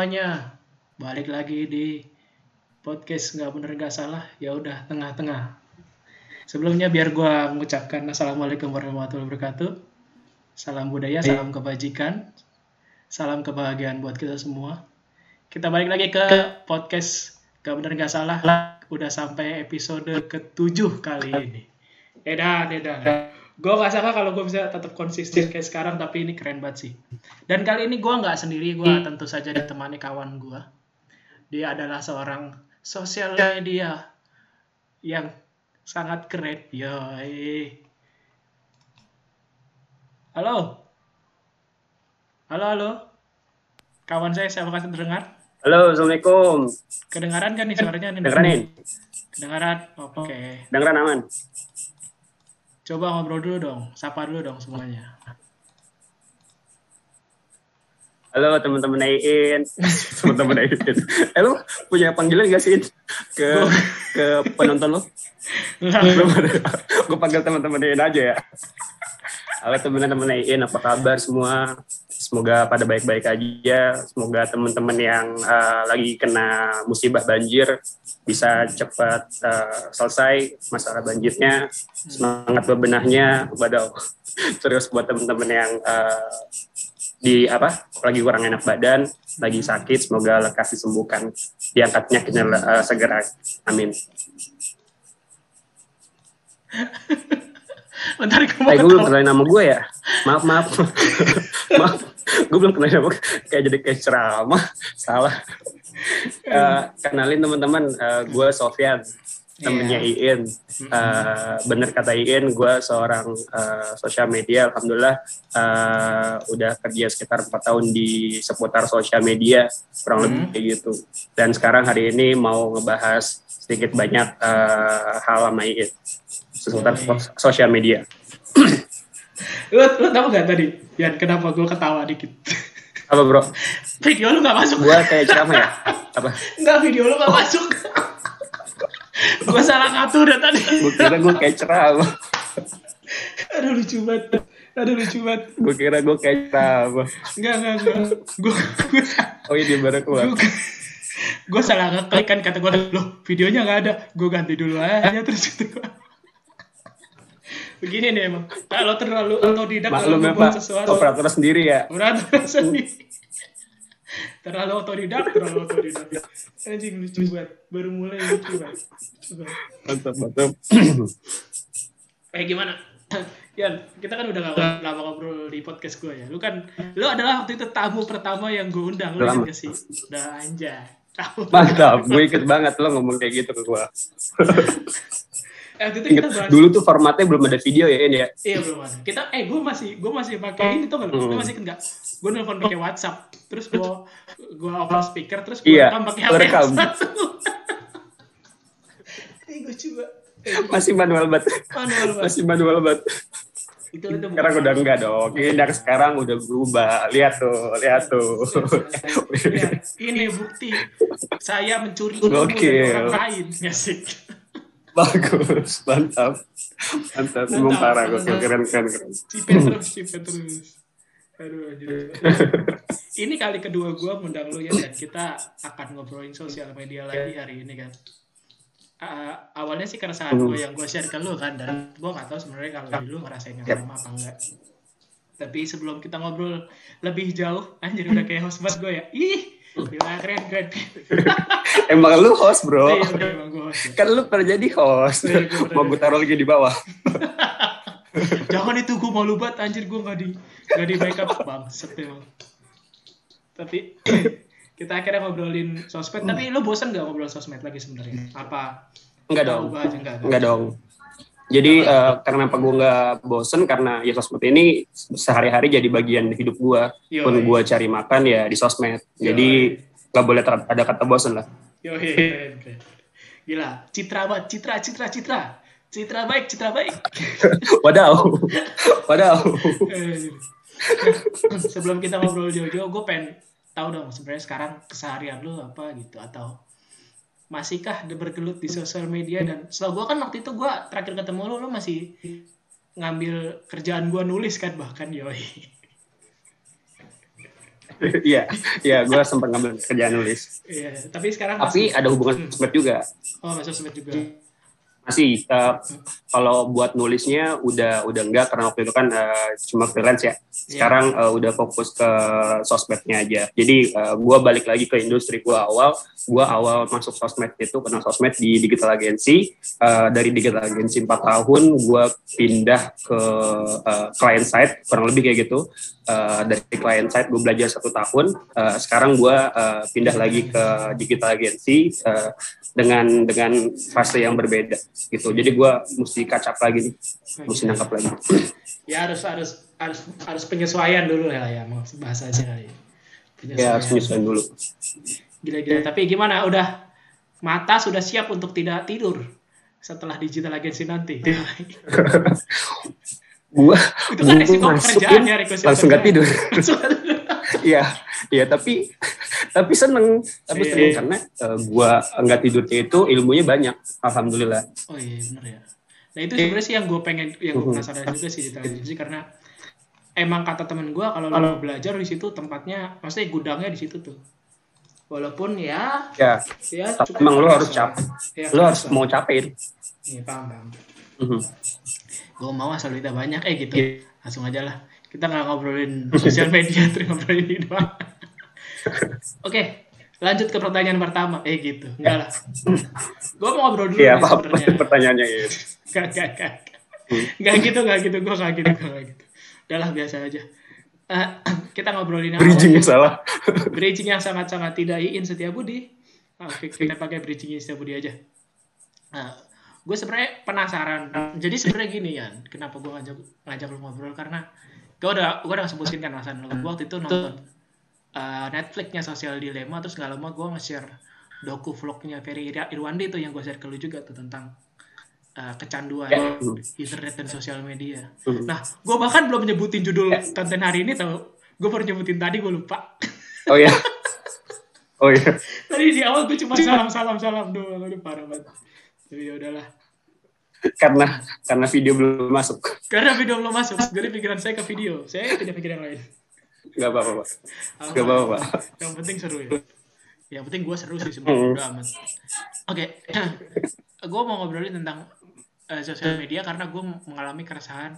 Semuanya, balik lagi di podcast nggak bener nggak salah. Ya udah tengah-tengah. Sebelumnya biar gua mengucapkan assalamualaikum warahmatullahi wabarakatuh. Salam budaya, salam kebajikan, salam kebahagiaan buat kita semua. Kita balik lagi ke podcast nggak bener nggak salah. Udah sampai episode ketujuh kali ini. Edan, edan. Gue gak sangka kalau gue bisa tetap konsisten kayak sekarang, tapi ini keren banget sih. Dan kali ini gue nggak sendiri, gue tentu saja ditemani kawan gue. Dia adalah seorang sosial media yang sangat keren. Yoi. Halo. Halo, halo. Kawan saya, saya kasih terdengar? Halo, Assalamualaikum. Kedengaran kan nih suaranya? Nih, nih? Kedengaran? Oke. Dengeran aman? Coba ngobrol dulu dong, sapa dulu dong semuanya. Halo teman-teman AIN. teman-teman AIN. Eh lu punya panggilan gak sih ke ke penonton lu? Gue panggil teman-teman AIN aja ya. Halo teman-teman AIN, apa kabar semua? Semoga pada baik-baik aja. Semoga teman-teman yang uh, lagi kena musibah banjir bisa cepat uh, selesai masalah banjirnya. Semangat bebenahnya. Waduh. Terus buat teman-teman yang uh, di apa lagi kurang enak badan, lagi sakit, semoga lekas disembuhkan, diangkat penyakitnya uh, segera. Amin. Bentar, gue Eh, gue belum kenalin nama gue ya. Maaf, maaf. maaf. Gue belum kenalin nama kayak jadi kayak ceramah. Salah. Uh, kenalin teman-teman, uh, gue Sofyan, temennya Iin. Uh, bener kata Iin, gue seorang uh, sosial media. Alhamdulillah uh, udah kerja sekitar 4 tahun di seputar sosial media, kurang lebih kayak gitu. Dan sekarang hari ini mau ngebahas sedikit banyak uh, hal sama Iin seputar sos- sosial media. lu, lu tau gak tadi? Yan, kenapa gue ketawa dikit? Apa bro? video lu gak masuk. Gue kayak ceramah ya? Apa? Enggak, video lu gak masuk. gue salah ngatur dah tadi. Gue kira gue kayak ceramah. Aduh lucu banget. Aduh lucu banget. Gue kira gue kayak ceramah. Enggak, enggak, enggak. Gue, Oh iya dia baru keluar. gue, gue salah ngeklik kan kata gue, loh videonya gak ada. Gue ganti dulu aja terus gitu. Begini nih emang. Kalau terlalu otodidak kalau Maklum ya membuat Pak, sesuatu. operator sendiri ya. Berat sendiri. Terlalu otodidak, terlalu otodidak. Anjing lucu banget. Baru mulai lucu banget. Mantap, mantap. Eh gimana? Yan, kita kan udah gak lama ngobrol di podcast gue ya. Lu kan, lu adalah waktu itu tamu pertama yang gue undang. Lu Lama. sih? Udah anjay. Tamu. Mantap, gue ikut banget lo ngomong kayak gitu ke gue. Eh, waktu itu kita Ingat, bahas. dulu tuh formatnya belum ada video ya ini ya. Iya belum ada. Kita, eh gue masih, gue masih pakai ini tuh kan? Hmm. masih kan nggak? Gue nelfon pakai WhatsApp. Terus gue, gue open speaker. Terus gue Iya, rekam pakai HP rekam. Eh gue coba. Eh, gua- Masih manual banget. Manual banget. Masih manual banget. itu itu Sekarang udah enggak dong. Ini dari sekarang udah berubah. Lihat tuh, lihat tuh. Lihat, ini bukti saya mencuri ilmu dari orang lain ya sih Bagus, mantap. Mantap. Gue mantap. keren, keren, keren. cipe terus cipe terus aduh ini kali kedua gue ngundang lu ya dan. Kita akan ngobrolin sosial media lagi hari ini kan. Ah, awalnya sih karena saat gue yang gue share ke lu kan dan. Gue gak tahu sebenarnya kalau lu ngerasain yang sama apa enggak. Tapi sebelum kita ngobrol lebih jauh anjir udah kayak host gue ya. Ih gila keren keren Emang lu host, bro. Iya, emang gue host. Kan lu pernah jadi host. Iya, gua pernah Mau gue taruh lagi di bawah. Jangan itu gue malu banget anjir gue gak di gak di backup bangset emang. Tapi kita akhirnya ngobrolin sosmed. Tapi lu bosan gak ngobrol sosmed lagi sebenarnya? Apa? Enggak dong. Enggak dong. Jadi eh, karena apa gue nggak bosen karena ya sosmed ini sehari-hari jadi bagian hidup gue. Yo, Pun gue cari makan ya di sosmed. Yo, Jadi nggak boleh ada kata bosen lah. Yo, keren. Gila, citra banget, citra, citra, citra. Citra baik, citra baik. Wadaw, wadaw. Eh, Sebelum kita ngobrol jauh-jauh, gue pengen tahu dong sebenarnya sekarang keseharian lu apa gitu atau masihkah dia bergelut di sosial media dan setahu gue kan waktu itu gue terakhir ketemu lu lu masih ngambil kerjaan gue nulis kan bahkan yoi Iya, iya, gue sempat ngambil kerjaan nulis. Iya, tapi sekarang Tapi masih- ada hubungan Hmm. sosmed juga. Oh, masuk sosmed juga. Masih eh, kalau buat nulisnya udah udah enggak karena waktu itu kan eh, cuma freelance ya. Sekarang eh, udah fokus ke sosmednya aja. Jadi eh, gua balik lagi ke industri gua awal. Gua awal masuk sosmed itu kena sosmed di digital agency. Eh, dari digital agency 4 tahun gua pindah ke eh, client side kurang lebih kayak gitu. Eh, dari client side gue belajar satu tahun. Eh, sekarang gua eh, pindah lagi ke digital agency eh, dengan dengan fase yang berbeda gitu. Jadi gua mesti kacap lagi nih, mesti nangkap lagi. Ya harus harus harus harus penyesuaian dulu lah ya maksud bahasanya kali. Ya harus menyesuaikan dulu. Gila-gila. Tapi gimana? Udah mata sudah siap untuk tidak tidur setelah digital agency nanti. Gua Itu kan resiko masukin pekerjaan ya, langsung gak tidur. Iya, iya tapi tapi seneng, tapi Iya. seneng karena eh, gua nggak tidurnya itu ilmunya banyak, alhamdulillah. oh iya bener ya. Nah itu sebenarnya sih yang gue pengen, yang gue Mhm. penasaran juga sih di agency karena emang kata temen gue kalau lo mau belajar di situ tempatnya, maksudnya gudangnya di situ tuh. Walaupun ya, Ya, ya Tapi emang lo harus capek. Ya, lo harus mau capek itu. Iya paham paham. Mhm. Gue mau asal duitnya banyak eh gitu. Iya. Langsung aja lah. Kita nggak ngobrolin sosial media, terus ngobrolin ini doang. Oke, lanjut ke pertanyaan pertama. Eh gitu, enggak lah. Gue mau ngobrol dulu Iya, apa sebenarnya. pertanyaannya ya. Gak, gak, gak. Gak gitu, gak gitu. Gue gak gitu, gue gak gitu. Udah lah, biasa aja. Eh, kita ngobrolin apa? Bridgingnya salah. Bridging yang sangat-sangat tidak iin setia budi. Oke, kita pakai bridging setia budi aja. Nah, gue sebenarnya penasaran. Jadi sebenarnya gini ya, kenapa gue ngajak ngajak lu ngobrol karena gue udah gue udah sebutin kan alasan lu. Gue waktu itu nonton uh, Netflixnya Sosial Dilema terus gak lama gue nge-share doku vlognya Ferry Irwandi tuh yang gue share ke lu juga tuh tentang uh, kecanduan Ya. internet dan sosial media. Mhm. Nah, gue bahkan belum nyebutin judul konten hari ini tau. Gue baru nyebutin tadi, gue lupa. Oh ya. Oh iya. Tadi di awal gue cuma salam salam salam doang, aduh parah banget. Tapi ya udahlah. Karena karena video belum masuk. Karena video belum masuk, jadi pikiran saya ke video. Saya tidak pikir yang lain. Gak apa-apa. Gak apa-apa. Yang penting seru ya. Yang penting gue seru sih sebenarnya Hmm. udah amat. Oke, gue mau ngobrolin tentang eh, sosial media karena gue mengalami keresahan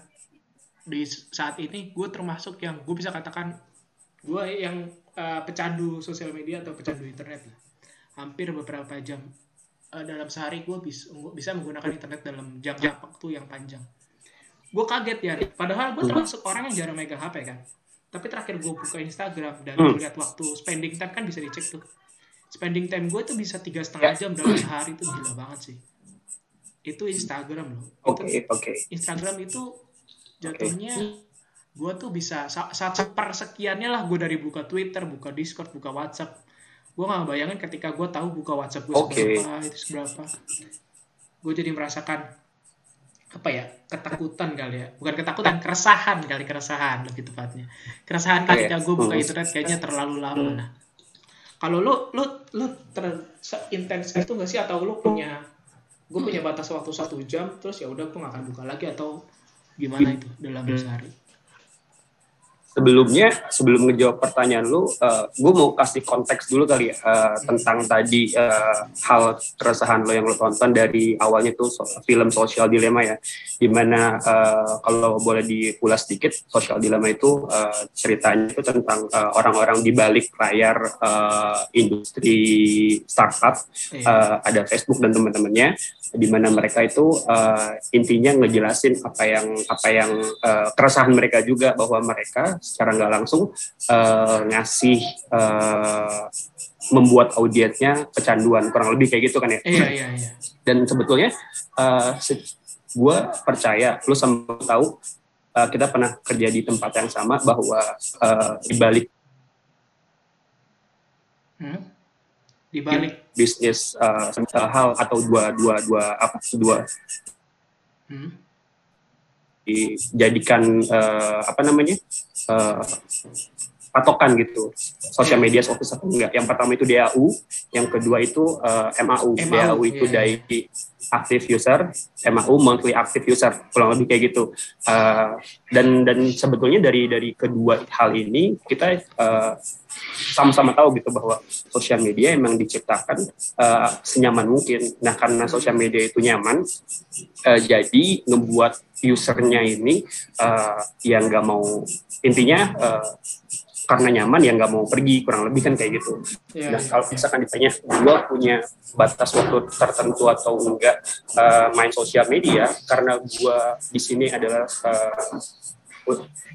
di saat ini. Gue termasuk yang gue bisa katakan gue yang eh, pecandu sosial media atau pecandu internet lah. Hampir beberapa jam Eh, dalam sehari gue bisa bisa menggunakan internet dalam jangka waktu yang panjang. Gue kaget ya, padahal gue termasuk orang yang jarang megang HP kan. Tapi terakhir gue buka Instagram dan Hmm. lihat waktu spending time kan bisa dicek tuh. Spending time gue tuh bisa tiga setengah jam dalam sehari itu gila banget sih. Itu Instagram loh. Oke, oke. Instagram itu jatuhnya gue tuh bisa sa- satu persekiannya lah gue dari buka Twitter, buka Discord, buka WhatsApp. Gue gak bayangin ketika gue tahu buka WhatsApp gue Oke. seberapa, itu seberapa. Gue jadi merasakan apa ya ketakutan kali ya. Bukan ketakutan keresahan kali keresahan lebih tepatnya. Keresahan ketika gue buka Hmm. internet kayaknya terlalu lama. Nah kalau lu lu lu intens itu nggak sih? Atau lu punya gue punya batas waktu satu jam terus ya udah gue gak akan buka lagi atau gimana itu dalam sehari sebelumnya sebelum ngejawab pertanyaan lu, gue mau kasih konteks dulu kali ya eh, tentang tadi eh, hal keresahan lo yang lo tonton dari awalnya tuh so- film Social Dilemma ya, di mana eh, kalau boleh diulas sedikit Social Dilemma itu eh, ceritanya itu tentang eh, orang-orang di balik layar eh, industri startup Iya. eh, ada Facebook dan teman-temannya di mana mereka itu eh, intinya ngejelasin apa yang apa yang eh, keresahan mereka juga bahwa mereka secara nggak langsung eh, ngasih eh, membuat audiensnya kecanduan kurang lebih kayak gitu kan ya iya iya iya dan sebetulnya uh, gue percaya lu sama tahu uh, kita pernah kerja di tempat yang sama bahwa uh, di balik hmm? di balik bisnis uh, hal atau dua dua dua apa dua hmm? dijadikan uh, apa namanya uh, patokan gitu social media office atau enggak. Yang pertama itu DAU, yang kedua itu uh, MAU. MAU. DAU itu yeah. daily active user, MAU monthly active user, kurang lebih kayak gitu. Uh, dan dan sebetulnya dari dari kedua hal ini kita uh, sama-sama tahu gitu bahwa sosial media emang diciptakan uh, senyaman mungkin. Nah karena sosial media itu nyaman, uh, jadi ngebuat usernya ini uh, yang nggak mau intinya uh, karena nyaman ya nggak mau pergi kurang lebih kan kayak gitu. Ya, nah ya, kalau misalkan ditanya gue punya batas waktu tertentu atau enggak uh, main sosial media karena gue di sini adalah uh,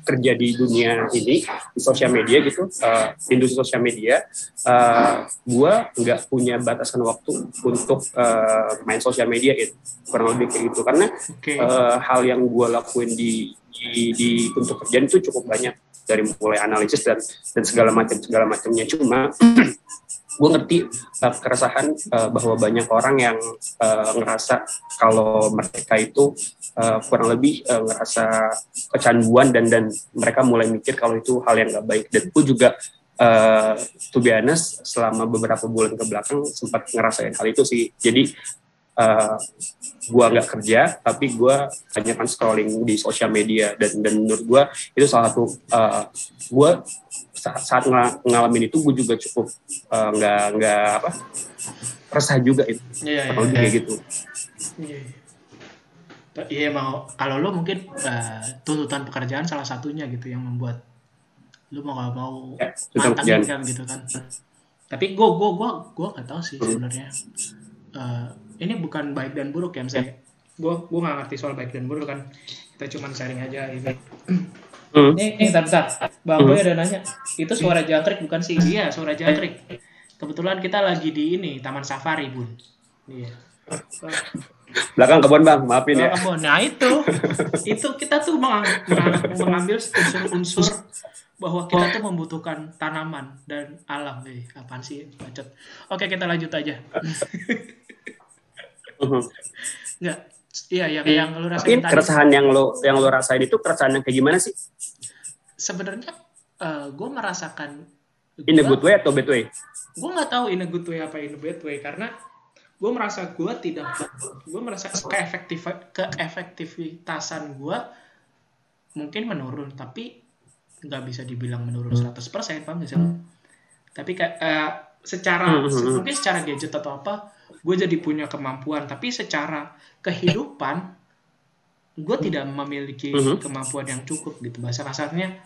kerja di dunia ini di sosial media gitu uh, industri sosial media uh, gue nggak punya batasan waktu untuk uh, main sosial media itu kurang lebih kayak gitu karena okay. uh, hal yang gue lakuin di, di di untuk kerjaan itu cukup banyak dari mulai analisis dan dan segala macam segala macamnya. Cuma gue ngerti uh, keresahan uh, bahwa banyak orang yang uh, ngerasa kalau mereka itu uh, kurang lebih uh, ngerasa kecanduan dan dan mereka mulai mikir kalau itu hal yang gak baik. Dan gue juga uh, to be honest selama beberapa bulan ke belakang sempat ngerasain hal itu sih. Jadi uh, gue nggak kerja tapi gue banyak kan scrolling di sosial media. Dan dan menurut gue itu salah satu uh, gue saat, saat ngalamin itu gue juga cukup eh, nggak uh, nggak apa resah juga itu. Yeah, yeah, yeah. kayak gitu. Iya. Yeah. mau kalau lo mungkin uh, tuntutan pekerjaan salah satunya gitu yang membuat lo mau gak mau ya, mantapin kan gitu kan. Tapi gue gue gue gue nggak tahu sih sebenarnya uh, ini bukan baik dan buruk ya misalnya gue gue nggak ngerti soal baik dan buruk kan kita cuma sharing aja gitu Hmm. Nih, nih, bentar, bentar. Bang hmm. Boy ada nanya. Itu suara jangkrik bukan sih? Iya, suara jangkrik. Kebetulan kita lagi di ini, Taman Safari, Bun. Iya. Belakang kebun, Bang. Maafin ya. Kebun. Nah, itu. itu kita tuh meng mengambil unsur-unsur bahwa kita tuh membutuhkan tanaman dan alam. Eh, apaan sih? Bacot. Oke, kita lanjut aja. Enggak, Iya, yang hmm. yang lu rasain tadi. keresahan yang lu yang lu rasain itu keresahan yang kayak gimana sih? Sebenarnya uh, eh, gue merasakan in a good way atau bad way? Gue nggak tahu in a good way apa in a bad way karena gue merasa gue tidak gue merasa keefektif keefektivitasan gue mungkin menurun tapi nggak bisa dibilang menurun 100% paham gak sih? Tapi kayak uh, secara hmm, hmm, hmm. mungkin secara gadget atau apa gue jadi punya kemampuan tapi secara kehidupan gue tidak memiliki uh-huh. kemampuan yang cukup gitu bahasa kasarnya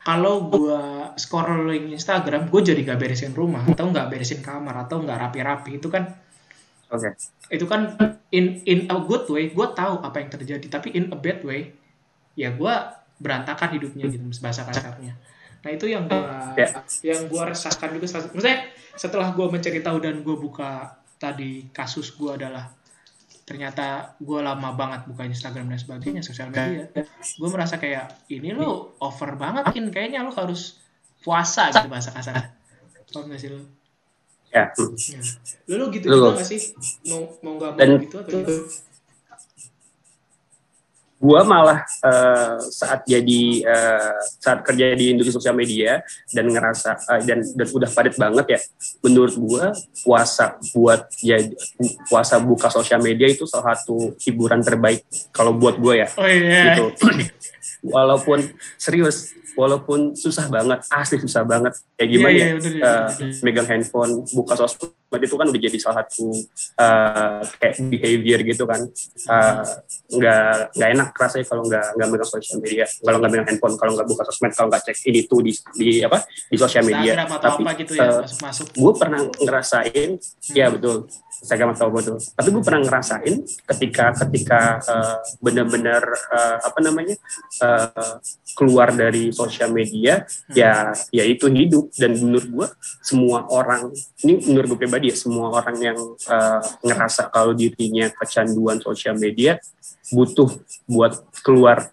kalau gue scrolling Instagram gue jadi gak beresin rumah atau nggak beresin kamar atau nggak rapi-rapi itu kan okay. itu kan in in a good way gue tahu apa yang terjadi tapi in a bad way ya gue berantakan hidupnya gitu bahasa kasarnya nah itu yang gue yeah. yang gue resahkan juga maksudnya setelah gue mencari tahu dan gue buka tadi kasus gue adalah ternyata gue lama banget buka Instagram dan sebagainya sosial media. Gue merasa kayak ini lo over banget kan kayaknya lo harus puasa gitu bahasa kasar. Paham gak sih lo? Ya, ya. lo, lo gitu juga gak sih? Mau mau gak mau gitu atau gitu? Gue malah uh, saat jadi uh, saat kerja di industri sosial media dan ngerasa uh, dan dan udah padat banget ya menurut gue puasa buat jadi puasa buka sosial media itu salah satu hiburan terbaik kalau buat gue ya. Oh, iya. gitu. Walaupun serius walaupun susah banget asli susah banget. Kayak gimana yeah, yeah, ya uh, megang handphone buka sosmed itu kan udah jadi salah satu uh, kayak behavior gitu kan. Uh, nggak nggak enak rasanya kalau nggak nggak megang sosial media. Kalau nggak megang handphone kalau nggak buka sosmed kalau nggak cek ini tuh di di apa di sosial media. Tapi gitu ya, uh, masuk gue pernah ngerasain hmm. ya betul Instagram atau betul tapi gue pernah ngerasain ketika ketika uh, benar-benar uh, apa namanya uh, keluar dari sosial media hmm. ya ya itu hidup dan menurut gue semua orang ini menurut gue pribadi ya semua orang yang uh, ngerasa kalau dirinya kecanduan sosial media butuh buat keluar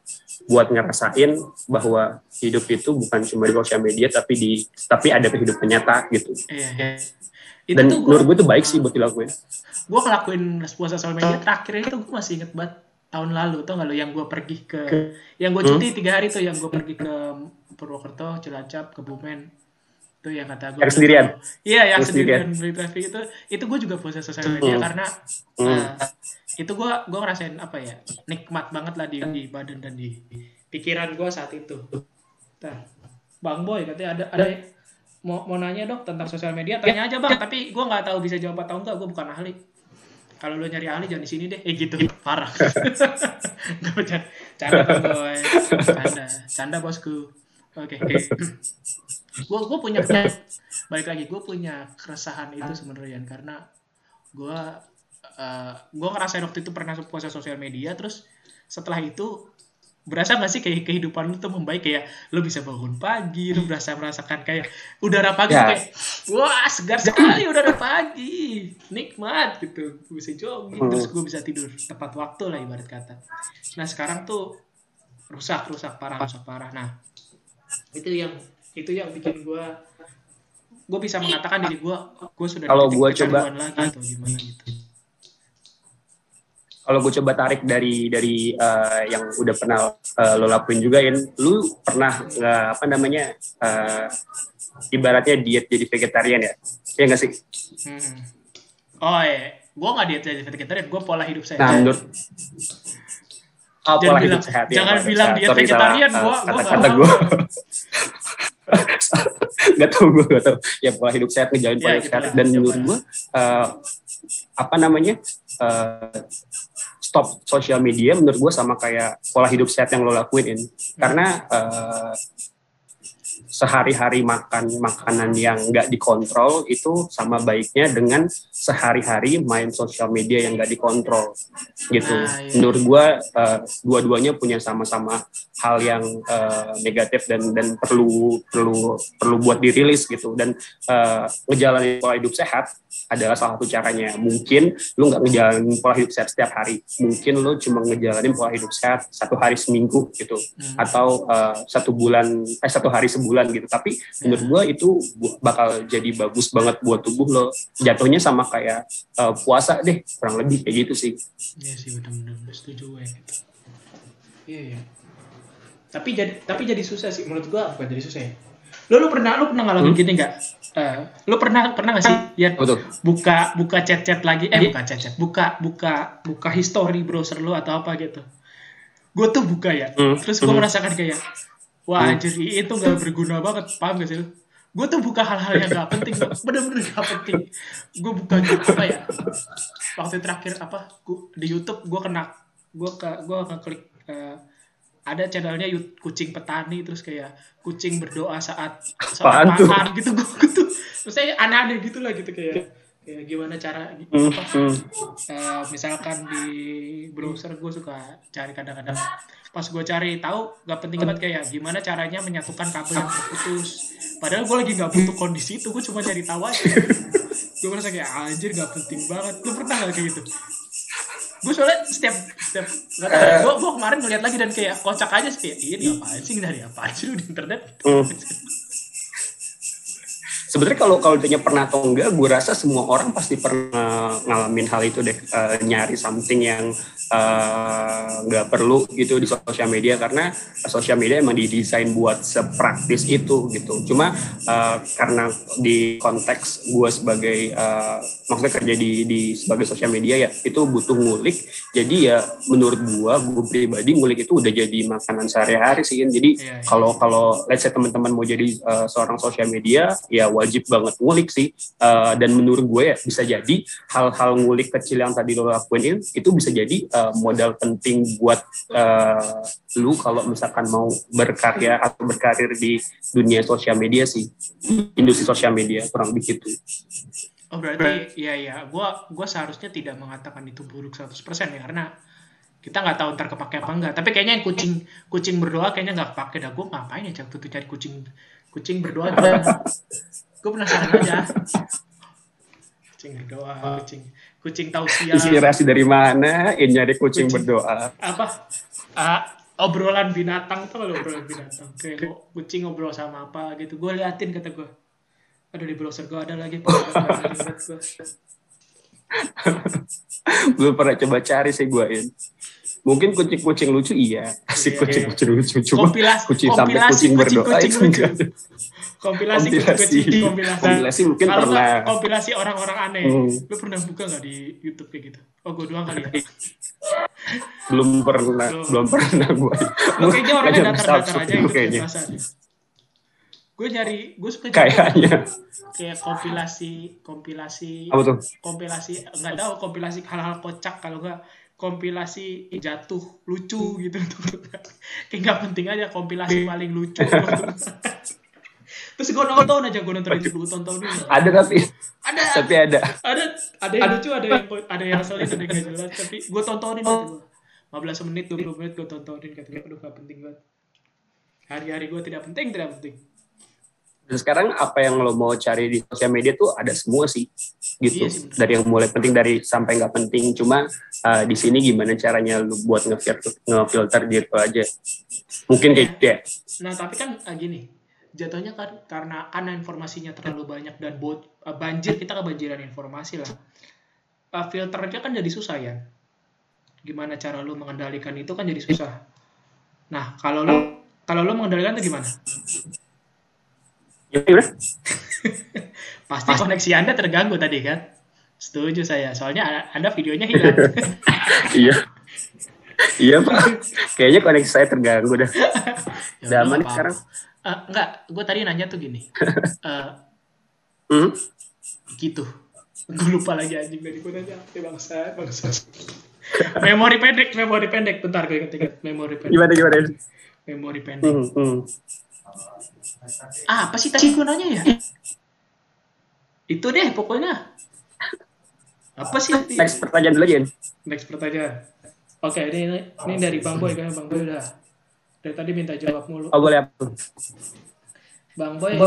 buat ngerasain bahwa hidup itu bukan cuma di sosial media tapi di tapi ada kehidupan nyata gitu. Iya, iya. Itu Dan tuh menurut gue itu baik sih buat dilakuin. Gue ngelakuin puasa sosial media terakhir itu gue masih inget banget tahun lalu tuh nggak lo yang gue pergi ke yang gue cuti tiga hari tuh yang gue pergi ke Purwokerto Cilacap Kebumen tuh yang kata gue Yang sendirian? iya yang Yang sendirian beli traffic itu itu gue juga punya sosial media Hmm. karena Hmm. eh, itu gue gue ngerasain apa ya nikmat banget lah di, di badan dan di pikiran gue saat itu Nah, bang boy katanya ada ada mau mau nanya dong tentang sosial media tanya aja bang. Tapi gue nggak tahu bisa jawab atau enggak gue bukan ahli. Kalau lo nyari ahli jangan di sini deh. Eh gitu. Parah. Canda bang boy. Canda. Canda bosku. Oke gue gue punya balik lagi gue punya keresahan itu sebenarnya karena gue uh, gue ngerasain waktu itu pernah puasa sosial media terus setelah itu berasa gak sih kayak kehidupan lu tuh membaik? Kayak lu bisa bangun pagi lu berasa merasakan kayak udara pagi Ya. kayak wah segar sekali udara pagi. Nikmat gitu. Gue bisa jogging Hmm. terus gue bisa tidur tepat waktu lah ibarat kata. Nah sekarang tuh rusak rusak parah rusak parah. Nah itu yang itu yang bikin gue gue bisa mengatakan diri gue gue sudah Kalau gua coba- lagi atau gimana gitu kalau gue coba tarik dari dari eh, yang udah pernah eh, lo lakuin juga In, lu pernah nggak apa namanya eh, ibaratnya diet jadi vegetarian ya ya nggak sih Hmm. Oh iya, gue nggak diet jadi vegetarian, gue pola hidup sehat. nah menurut oh, Jangan bilang- sehat ya jangan pola bilang salah, vegetarian, gua- kata-kata mau. gue nggak tahu gue nggak tahu. Ya pola hidup sehat ngejalanin pola Ya, hidup gitu sehat. dan menurut gue eh, apa namanya eh, stop sosial media menurut gue sama kayak pola hidup sehat yang lo lakuin In. karena eh, sehari-hari makan makanan yang nggak dikontrol itu sama baiknya dengan sehari-hari main sosial media yang nggak dikontrol gitu Nah, iya. menurut gue eh, dua-duanya punya sama-sama hal yang eh, negatif dan dan perlu perlu perlu buat dirilis gitu dan eh, ngejalanin pola hidup sehat adalah salah satu caranya. Mungkin lu nggak ngejalanin pola hidup sehat setiap hari. Mungkin lu cuma ngejalanin pola hidup sehat satu hari seminggu gitu. Hmm. atau eh, satu bulan eh satu hari sebulan gitu. Tapi menurut gua itu bakal jadi bagus banget buat tubuh lo. Jatuhnya sama kayak eh, puasa deh kurang lebih kayak gitu sih. Iya sih benar-benar setuju gue gitu. Iya iya. Tapi jadi tapi jadi susah sih. Menurut gue bukan jadi susah ya. Lu lu pernah lu pernah ngalamin Hmm? gini nggak? Eh, lu pernah pernah nggak sih ya betul buka buka chat chat lagi eh buka chat chat buka buka buka history browser lu atau apa gitu. Gue tuh buka ya. Hmm, Terus gue hmm. merasakan kayak wah Hmm. anjir itu nggak berguna banget paham gak sih lu? Gue tuh buka hal-hal yang gak penting, bener-bener gak penting. Gue buka gitu apa ya? Waktu terakhir apa? Gua, di YouTube gue kena gue ke gue klik eh, ada channelnya kucing petani terus kayak kucing berdoa saat saat makan gitu gue tuh terus saya aneh-aneh gitu lah gitu kayak kayak gimana cara apa hmm. Eh, misalkan di browser gue suka cari kadang-kadang. Pas gue cari tahu gak penting banget kayak gimana caranya menyatukan kabel yang terputus. Padahal gue lagi nggak butuh kondisi itu gue cuma cari tahu aja. Gue merasa kayak anjir gak penting banget. Lu pernah gak kayak gitu gue soalnya setiap setiap gak tau gue gue kemarin ngeliat lagi dan kayak kocak aja sih. Ini apaan sih? Dari apaan sih di internet? Hmm. Sebenarnya kalau kalau ditanya pernah atau enggak, gue rasa semua orang pasti pernah ngalamin hal itu deh, eh, nyari something yang eh, nggak perlu gitu di sosial media karena sosial media emang didesain buat sepraktis itu gitu. Cuma eh, karena di konteks gue sebagai eh, maksudnya kerja di di sebagai sosial media ya itu butuh ngulik. Jadi ya menurut gue, gue pribadi ngulik itu udah jadi makanan sehari-hari sih. Jadi Iya, iya. kalau kalau let's say teman-teman mau jadi uh, seorang sosial media ya wajib banget ngulik sih Uh, dan menurut gue ya bisa jadi hal-hal ngulik kecil yang tadi lo lakuin itu bisa jadi uh, modal penting buat uh, lu kalau misalkan mau berkarya atau berkarir di dunia sosial media sih industri sosial media kurang lebih gitu Oh berarti iya iya, gua gua seharusnya tidak mengatakan itu buruk 100% ya karena kita nggak tahu ntar kepake apa enggak. Tapi kayaknya yang kucing kucing berdoa kayaknya nggak kepake dah. Gua ngapain ya waktu itu cari kucing kucing berdoa gimana? Gue penasaran aja. Kucing berdoa, kucing. Kucing tausiah inspirasi dari mana? Ini nyari kucing berdoa. Apa? Ah, obrolan binatang. Tuh kalau obrolan binatang? Kayak kucing ngobrol sama apa gitu. Gue liatin kata gue. Aduh di browser gue ada lagi. Belum pernah coba cari sih gue in mungkin kucing-kucing lucu iya. Si Iya, kucing-kucing lucu cuma kucing sampai kucing berdoa itu enggak Kompilasi Kompilasi. kucing kompilasi. Kompilasi mungkin Kalau pernah. kompilasi orang-orang aneh. Hmm. Lu pernah buka nggak di YouTube kayak gitu? Oh, gue doang kali ya. belum pernah Belum. belum pernah gue Lu kayaknya orangnya datar-datar aja gitu kayaknya. Gue nyari, gue suka kayaknya kayak kompilasi, kompilasi, apa tuh kompilasi nggak tahu kompilasi hal-hal kocak kalau nggak kompilasi jatuh lucu gitu kayak nggak penting aja kompilasi paling lucu terus gue nonton aja gue nonton itu gue tonton dulu ada tapi? Ada. Tapi ada. Ada. Ada yang lucu ada yang ada yang ngeselin ada yang gak jelas tapi gue tontonin gitu. 15 menit 20 menit gue tontonin kata gue aduh gak penting banget. Hari-hari gue tidak penting tidak penting. Dan sekarang apa yang lo mau cari di sosial media tuh ada semua sih gitu. Iya sih, bener. dari yang mulai penting dari sampai nggak penting. Cuma uh, di sini gimana caranya lu buat ngefilter ngefilter diri lo aja? Mungkin kayak gitu ya. Nah, tapi kan ah, gini, jatuhnya kan karena karena informasinya terlalu banyak dan bot, ah, banjir kita kebanjiran informasi lah. Ah, filternya kan jadi susah ya. Gimana cara lu mengendalikan itu kan jadi susah. Nah, kalau lu kalau lu mengendalikan itu gimana? ya? Pasti koneksi Anda terganggu tadi kan? Setuju saya. Soalnya Anda videonya hilang. iya iya pak kayaknya koneksi saya terganggu dah Ya udah udah, aman nggak sekarang Ah, enggak, gue tadi nanya tuh gini. Eh, hmm? gitu. Gue lupa lagi anjing dari gue nanya. Apa bangsa bangsa. Memori pendek memori pendek. Bentar gue inget memori pendek. Gimana gimana? Memori pendek. Hmm, hmm. ah, apa sih tadi gue nanya ya? Itu deh pokoknya. Apa sih? Next pertanyaan dulu Yan. next pertanyaan. Oke ini ini, ini dari bang boy kan. Bang boy udah dari tadi minta jawab mulu oh boleh apa Bang Boy,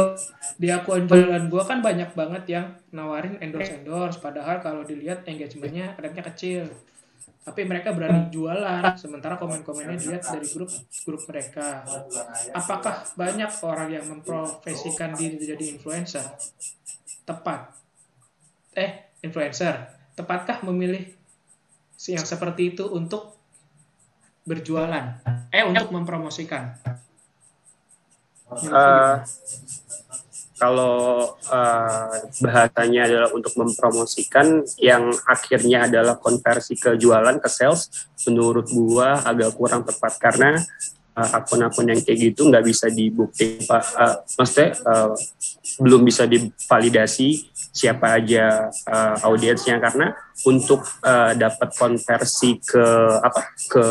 di akun jualan gua kan banyak banget yang nawarin endorse-endorse, padahal kalau dilihat engagementnya rate-nya kecil. Tapi mereka berani jualan, sementara komen-komennya dilihat dari grup grup mereka. Apakah banyak orang yang memprofesikan diri jadi influencer? Tepat. Eh, influencer. Tepatkah memilih si yang seperti itu untuk berjualan? Eh, untuk mempromosikan? Eh, kalau eh, bahasanya adalah untuk mempromosikan yang akhirnya adalah konversi ke jualan ke sales menurut gua agak kurang tepat karena eh, akun-akun yang kayak gitu nggak bisa dibukti pak eh, maksudnya eh, belum bisa divalidasi siapa aja eh, audiensnya. Karena untuk eh, dapat konversi ke apa ke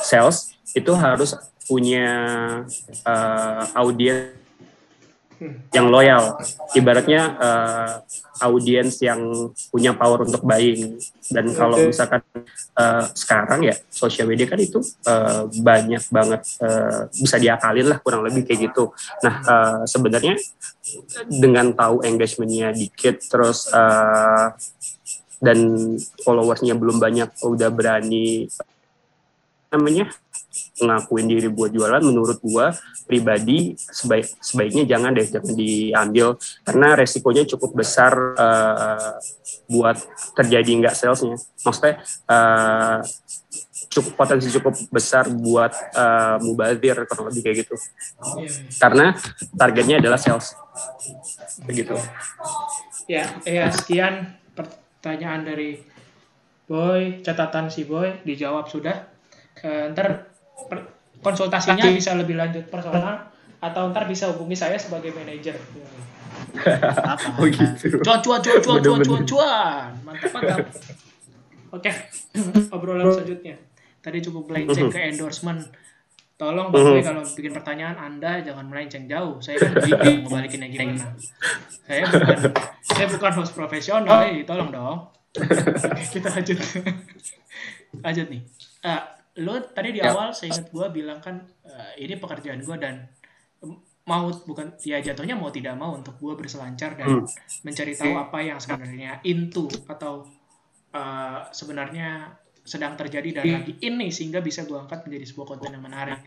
sales itu harus punya eh, audiens yang loyal, ibaratnya eh, audiens yang punya power untuk buying. Dan kalau misalkan eh, sekarang ya sosial media kan itu eh, banyak banget eh, bisa diakalin lah kurang lebih kayak gitu. Nah eh, sebenarnya dengan tahu engagementnya dikit, terus eh, dan followersnya belum banyak, udah berani namanya ngakuin diri buat jualan menurut gua pribadi sebaik sebaiknya jangan deh jangan diambil. Karena resikonya cukup besar eh, buat terjadi nggak salesnya. Maksudnya eh, cukup potensi cukup besar buat eh, mubazir kurang lebih kayak gitu. Karena targetnya adalah sales. Begitu Ya, ya sekian pertanyaan dari Boy, catatan si Boy dijawab sudah. Eh, ntar konsultasinya bisa lebih lanjut personal atau ntar bisa hubungi saya sebagai manajer. Apa? Oh, gitu. Cuan cuan cuan cuan cuan cuan cuan. Mantap mantap. Oke, obrolan selanjutnya. Tadi cukup melenceng ke endorsement. Tolong Bang Boy kalau bikin pertanyaan Anda jangan melenceng jauh. Saya kan bingung ngebalikinnya gimana. Saya bukan saya bukan host profesional, eh, tolong dong. Kita lanjut. lanjut nih. Eh, lo tadi di Ya. awal saya ingat gue bilang kan eh, ini pekerjaan gue dan mau bukan ya jatuhnya mau tidak mau untuk gue berselancar dan Hmm. mencari tahu apa yang sebenarnya into atau eh, sebenarnya sedang terjadi dan lagi ini sehingga bisa gue angkat menjadi sebuah konten yang menarik.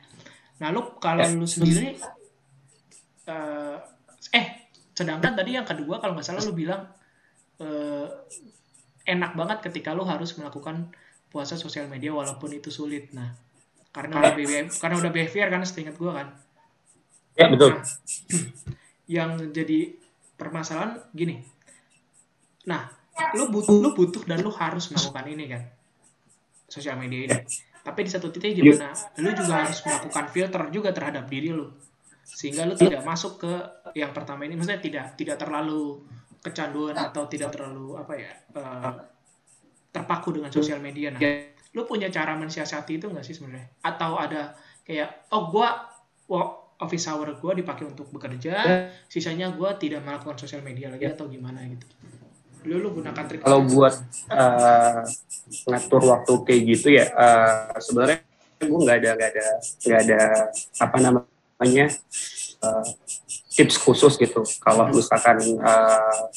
Nah lu kalau lu sendiri eh, eh sedangkan tadi yang kedua kalau nggak salah lu bilang eh, enak banget ketika lu harus melakukan puasa sosial media walaupun itu sulit. Nah, karena udah behavior, karena udah behavior kan setingat gue kan. Ya betul. Nah, yang jadi permasalahan gini. Nah, lu butuh lu butuh dan lu harus melakukan ini kan. Sosial media ini. Tapi di satu titik gimana lu juga harus melakukan filter juga terhadap diri lu. Sehingga lu tidak masuk ke yang pertama ini maksudnya tidak tidak terlalu kecanduan atau tidak terlalu apa ya uh, terpaku dengan sosial media. Nah, lu punya cara mensiasati itu nggak sih sebenarnya? Atau ada kayak oh gua office hour gua dipakai untuk bekerja, sisanya gua tidak melakukan sosial media lagi atau gimana gitu? Lu lu gunakan trik kalau buat uh, ngatur waktu kayak gitu ya uh, sebenarnya gue nggak ada nggak ada nggak ada apa namanya uh, tips khusus gitu. Kalau misalkan uh,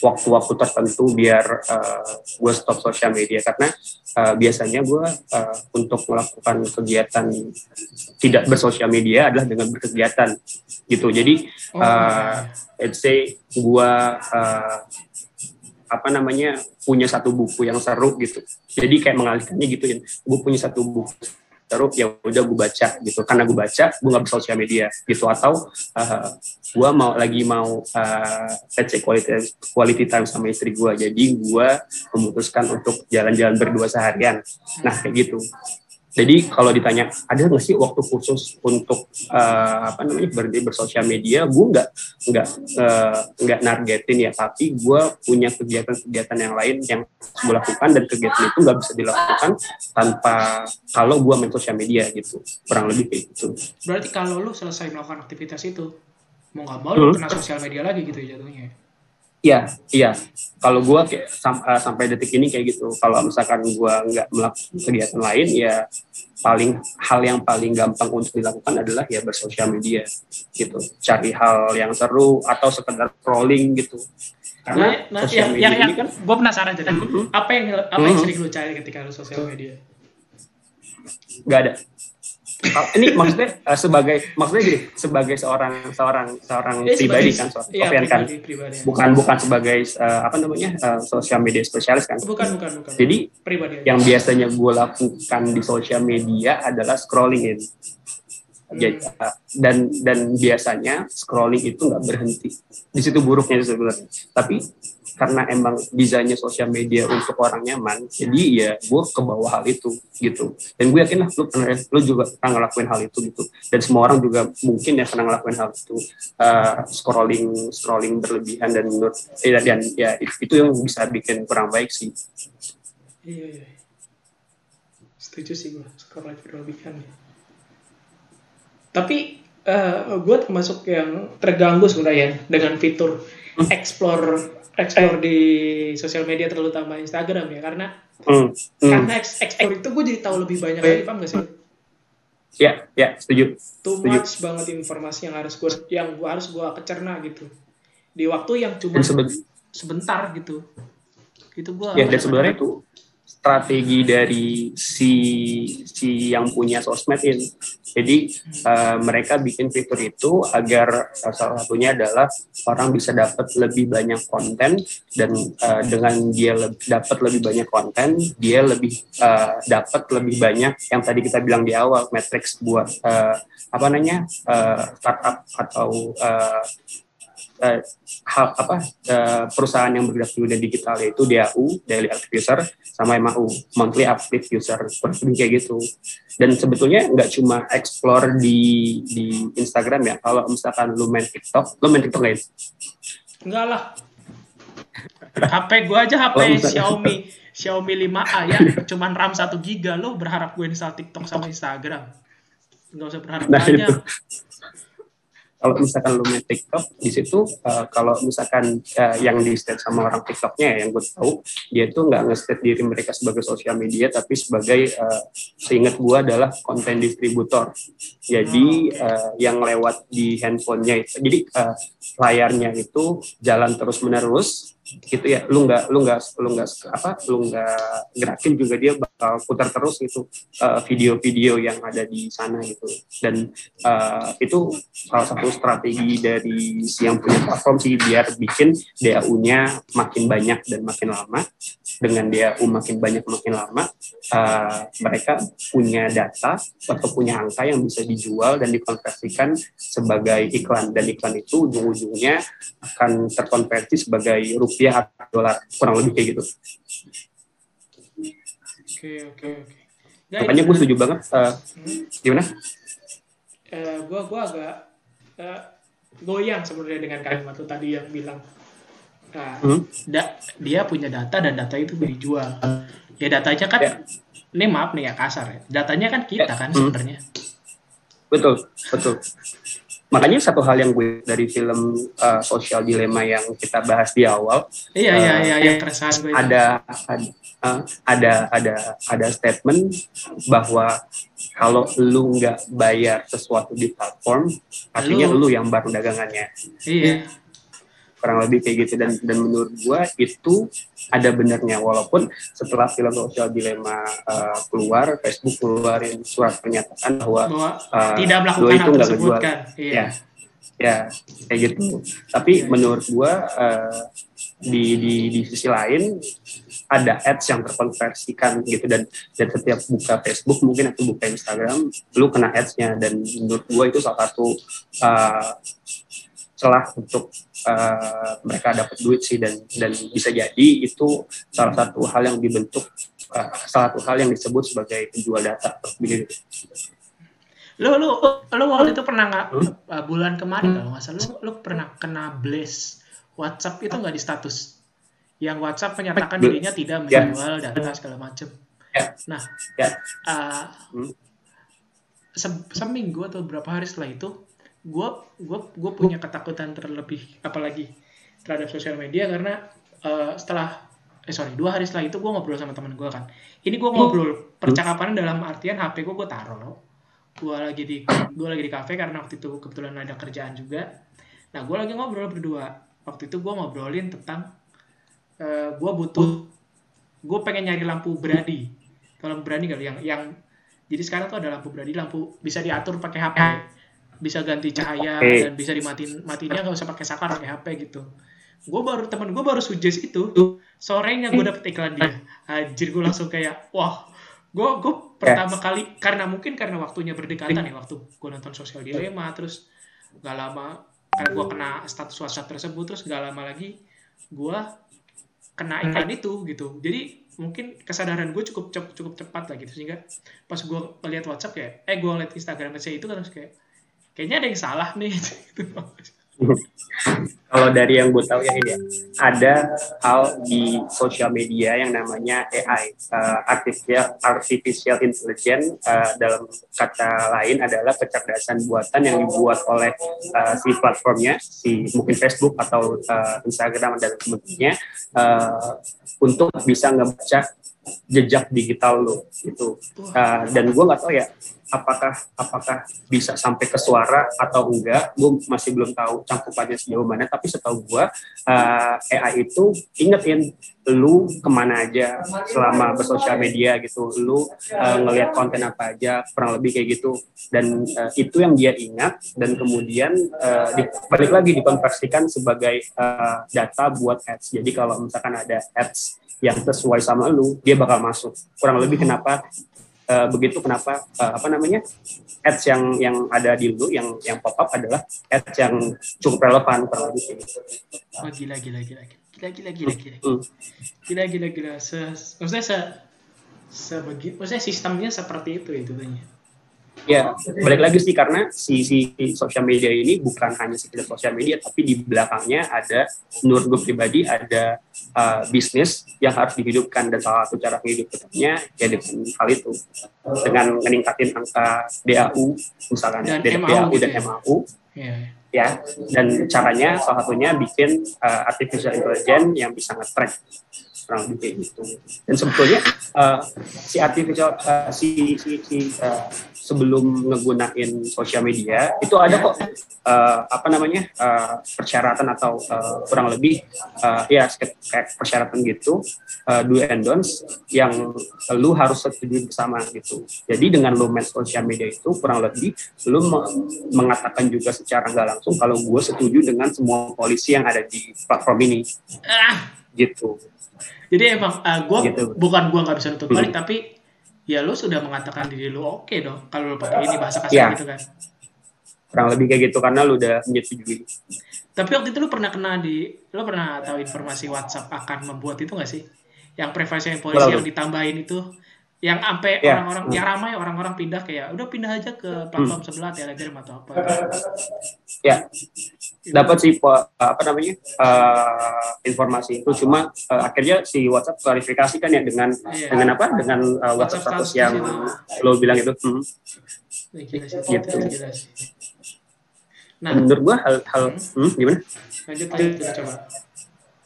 waktu-waktu tertentu biar uh, gue stop sosial media. Karena uh, biasanya gue uh, untuk melakukan kegiatan tidak bersosial media adalah dengan berkegiatan gitu. Jadi uh, let's say gue uh, apa namanya punya satu buku yang seru gitu. Jadi kayak mengalihkannya gitu ya gue punya satu buku seru ya udah gue baca gitu. Karena gue baca gue nggak bersosial media gitu. Atau uh, gue mau lagi mau uh, let's say quality quality time sama istri gue jadi gue memutuskan untuk jalan-jalan berdua seharian. Nah kayak gitu jadi kalau ditanya ada nggak sih waktu khusus untuk uh, apa namanya berhenti bersosial media, gue nggak nggak uh, nggak nargetin ya, tapi gue punya kegiatan-kegiatan yang lain yang gue lakukan dan kegiatan itu nggak bisa dilakukan tanpa kalau gue main sosial media gitu, kurang lebih kayak gitu. Berarti kalau lu selesai melakukan aktivitas itu, mau nggak mau hmm. lu kena sosial media lagi gitu ya jatuhnya? Iya, iya. Kalau gue kayak sam uh, sampai detik ini kayak gitu. Kalau misalkan gue nggak melakukan kegiatan lain, ya paling hal yang paling gampang untuk dilakukan adalah ya bersosial media gitu. Cari hal yang seru atau sekedar scrolling gitu. Karena nah, nah, sosial yang, media yang, ini kan, gue penasaran jadi uh -huh. apa yang apa yang sering lu cari ketika lu sosial media? Gak ada ini maksudnya uh, sebagai maksudnya gini sebagai seorang seorang seorang ya, pribadi kan seorang iya, pribadi, kan? pribadi, bukan bukan sebagai uh, apa namanya uh, sosial media spesialis kan? Bukan bukan bukan. Jadi pribadi yang biasanya gue lakukan di sosial media adalah scrolling in hmm. dan dan biasanya scrolling itu nggak berhenti. Di situ buruknya sebenarnya. Tapi karena emang desainnya sosial media untuk orang nyaman jadi ya gue ke bawah hal itu gitu. Dan gue yakin lah lu pernah lu juga pernah ngelakuin hal itu gitu. Dan semua orang juga mungkin ya pernah ngelakuin hal itu. Uh, scrolling scrolling berlebihan dan menurut eh, dan ya itu yang bisa bikin kurang baik sih. Iya iya. Setuju sih gue scrolling berlebihan. Tapi uh, eh, gue termasuk yang terganggu sebenarnya dengan fitur hmm. explore explore di sosial media terutama Instagram ya karena hmm. Hmm. karena explore itu gue jadi tahu lebih banyak lagi paham gak sih? Ya, ya, setuju. Too setuju. much banget informasi yang harus gue yang gue harus gue kecerna gitu di waktu yang cuma sebentar gitu. Itu gue. Ya dan sebenarnya itu strategi dari si si yang punya sosmed ini. Jadi uh, mereka bikin fitur itu agar uh, salah satunya adalah orang bisa dapat lebih banyak konten dan uh, dengan dia le dapat lebih banyak konten, dia lebih uh, dapat lebih banyak yang tadi kita bilang di awal matrix buat uh, apa namanya uh, startup atau uh, uh, hal apa uh, perusahaan yang bergerak di dunia digital yaitu DAU daily active user sama MAU monthly active user seperti kayak gitu. Dan sebetulnya nggak cuma explore di di Instagram ya kalau misalkan lu main TikTok lu main TikTok ya? enggak lah. HP gua aja HP oh, Xiaomi. Xiaomi 5A ya cuman RAM 1 giga. Lo berharap gue install TikTok sama Instagram? Nggak usah berharap nah, banyak. itu kalau misalkan lu main TikTok di situ uh, kalau misalkan uh, yang di state sama orang TikToknya ya, yang gue tahu dia itu nggak nge-state diri mereka sebagai sosial media tapi sebagai uh, seingat gue adalah konten distributor. Jadi uh, yang lewat di handphonenya itu jadi uh, layarnya itu jalan terus menerus gitu ya. Lu nggak lu nggak lu nggak apa lu nggak gerakin juga dia bakal putar terus itu uh, video-video yang ada di sana gitu. Dan uh, itu salah satu strategi dari yang punya platform sih biar bikin DAU-nya makin banyak dan makin lama dengan dia makin banyak makin lama uh, mereka punya data atau punya angka yang bisa dijual dan dikonversikan sebagai iklan dan iklan itu ujung-ujungnya akan terkonversi sebagai rupiah atau dolar kurang lebih kayak gitu. Oke oke oke. Makanya gue setuju banget. Uh, hmm? Gimana? Uh, gue gue agak uh, goyang sebenarnya dengan kalimat itu tadi yang bilang Nah, hmm? da, dia punya data dan data itu dijual. Ya datanya kan, ya. ini maaf nih ya kasar ya. Datanya kan kita ya. kan hmm. sebenarnya. Betul, betul. Makanya satu hal yang gue dari film uh, Social Dilemma yang kita bahas di awal. Iya, uh, iya, iya, yang keresahan gue. Ada, ada, uh, ada, ada, ada statement bahwa kalau lu nggak bayar sesuatu di platform, artinya lu, lu yang baru dagangannya. Iya kurang lebih kayak gitu. Dan dan menurut gua itu ada benernya walaupun setelah film sosial dilema uh, keluar Facebook keluarin surat pernyataan bahwa, bahwa uh, tidak melakukan itu nggak kan? iya. ya. Ya kayak gitu. Tapi ya, menurut gua uh, di, di di sisi lain ada ads yang terkonversikan gitu. Dan dan setiap buka Facebook mungkin atau buka Instagram lu kena adsnya. Dan menurut gua itu salah satu uh, celah untuk uh, mereka dapat duit sih dan dan bisa jadi itu salah satu hal yang dibentuk uh, salah satu hal yang disebut sebagai penjual data begitu. Lo lo lo waktu itu pernah nggak hmm? uh, bulan kemarin hmm. kalau nggak salah lo lo pernah kena blast WhatsApp itu nggak di status yang WhatsApp menyatakan dirinya tidak ya. menjual yeah. data segala macam. Yeah. Nah, yeah. Ya. Uh, hmm. se seminggu atau berapa hari setelah itu gue gue gue punya ketakutan terlebih apalagi terhadap sosial media karena uh, setelah eh sorry dua hari setelah itu gue ngobrol sama teman gue kan. Ini gue ngobrol percakapan dalam artian HP gue gue taruh gue lagi di gue lagi di kafe karena waktu itu kebetulan ada kerjaan juga. Nah gue lagi ngobrol berdua. Waktu itu gue ngobrolin tentang uh, eh, gue butuh gue pengen nyari lampu beradi. Kalau berani kali yang yang jadi sekarang tuh ada lampu beradi lampu bisa diatur pakai HP bisa ganti cahaya okay. dan bisa dimatiin matinya nggak usah pakai saklar pakai HP gitu gue baru teman gue baru suggest itu sorenya gue dapet iklan dia anjir gue langsung kayak wah gue gue pertama yes. kali karena mungkin karena waktunya berdekatan ya waktu gue nonton sosial dilema terus gak lama karena gue kena status WhatsApp tersebut terus gak lama lagi gue kena iklan itu gitu jadi mungkin kesadaran gue cukup cukup cepat lah gitu sehingga pas gue lihat WhatsApp kayak eh gue lihat Instagram saya itu kan terus kayak kayaknya ada yang salah nih Kalau dari yang gue tahu ya ini ya, ada hal di sosial media yang namanya AI, uh, eh, artificial artificial intelligence uh, dalam kata lain adalah kecerdasan buatan yang dibuat oleh uh, si platformnya, si mungkin Facebook atau uh, Instagram dan sebagainya uh, untuk bisa ngebaca jejak digital lo itu uh, dan gue nggak tahu ya apakah apakah bisa sampai ke suara atau enggak gue masih belum tahu cangkupannya sejauh mana. Tapi setahu gue uh, AI itu ingetin lu ke mana aja selama bersosial media gitu. Lu uh, ngelihat konten apa aja kurang lebih kayak gitu. Dan uh, itu yang dia ingat dan kemudian uh, di, balik lagi dikonversikan sebagai uh, data buat ads. Jadi kalau misalkan ada ads yang sesuai sama lu dia bakal masuk. Kurang lebih kenapa uh, begitu kenapa uh, apa namanya ads yang yang ada di lu yang yang pop up adalah ads yang cukup relevan kurang lebih gitu. Oh gila gila gila gila gila gila gila hmm. gila gila gila se maksudnya se sebegitu maksudnya sistemnya seperti itu itu banyak Ya, balik lagi sih karena si si sosial media ini bukan hanya sekedar sosial media, tapi di belakangnya ada, menurut gue pribadi ada uh, bisnis yang harus dihidupkan dan salah satu cara menghidupkannya ya dengan hal itu dengan meningkatin angka DAU misalkan dan DAU MAU dan gitu MAU. Ya. ya dan caranya salah satunya bikin uh, artificial intelligence yang bisa nge-track kurang lebih kayak gitu. Dan sebetulnya uh, si artificial uh, si si, si uh, sebelum ngegunain sosial media itu ada kok uh, apa namanya uh, persyaratan atau uh, kurang lebih uh, ya kayak persyaratan gitu uh, do and don'ts yang lu harus setuju bersama gitu. Jadi dengan lu main sosial media itu kurang lebih lu mengatakan juga secara nggak langsung kalau gue setuju dengan semua polisi yang ada di platform ini. Ah. gitu jadi emang uh, gue gitu. bukan gue nggak bisa nutup balik hmm. tapi ya lu sudah mengatakan diri lu oke okay dong kalau lu pakai ini bahasa kasar ya. gitu kan kurang lebih kayak gitu karena lu udah menyetujui tapi waktu itu lu pernah kena di lu pernah tahu informasi WhatsApp akan membuat itu gak sih yang privasi polisi yang ditambahin itu yang sampai yeah. orang-orang yang ramai orang-orang pindah kayak udah pindah aja ke platform hmm. sebelah Telegram atau apa gitu. ya dapat sih apa namanya uh, informasi itu cuma uh, akhirnya si WhatsApp klarifikasi kan ya dengan yeah. dengan apa dengan uh, WhatsApp, WhatsApp status yang itu. lo bilang itu hmm. gitu nah menurut gua hal hal hmm. Hmm, gimana lanjut lanjut coba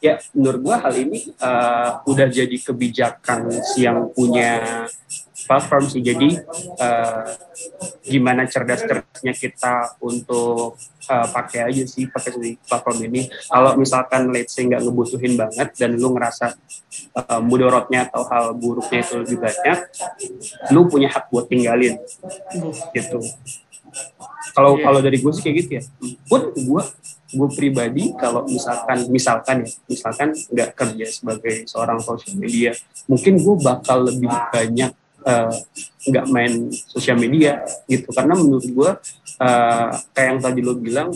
ya menurut gua hal ini uh, udah jadi kebijakan si yang punya platform sih. Jadi uh, gimana cerdas-cerdasnya kita untuk uh, pakai aja sih pakai si platform ini. Kalau misalkan let's say nggak ngebutuhin banget dan lu ngerasa uh, mudorotnya atau hal buruknya itu lebih banyak lu punya hak buat tinggalin. Gitu. Kalau yeah. kalau dari gue sih kayak gitu ya. Pun gue gue pribadi kalau misalkan misalkan ya misalkan nggak kerja sebagai seorang sosial media mungkin gue bakal lebih banyak eh, nggak uh, main sosial media gitu. Karena menurut gue uh, kayak yang tadi lo bilang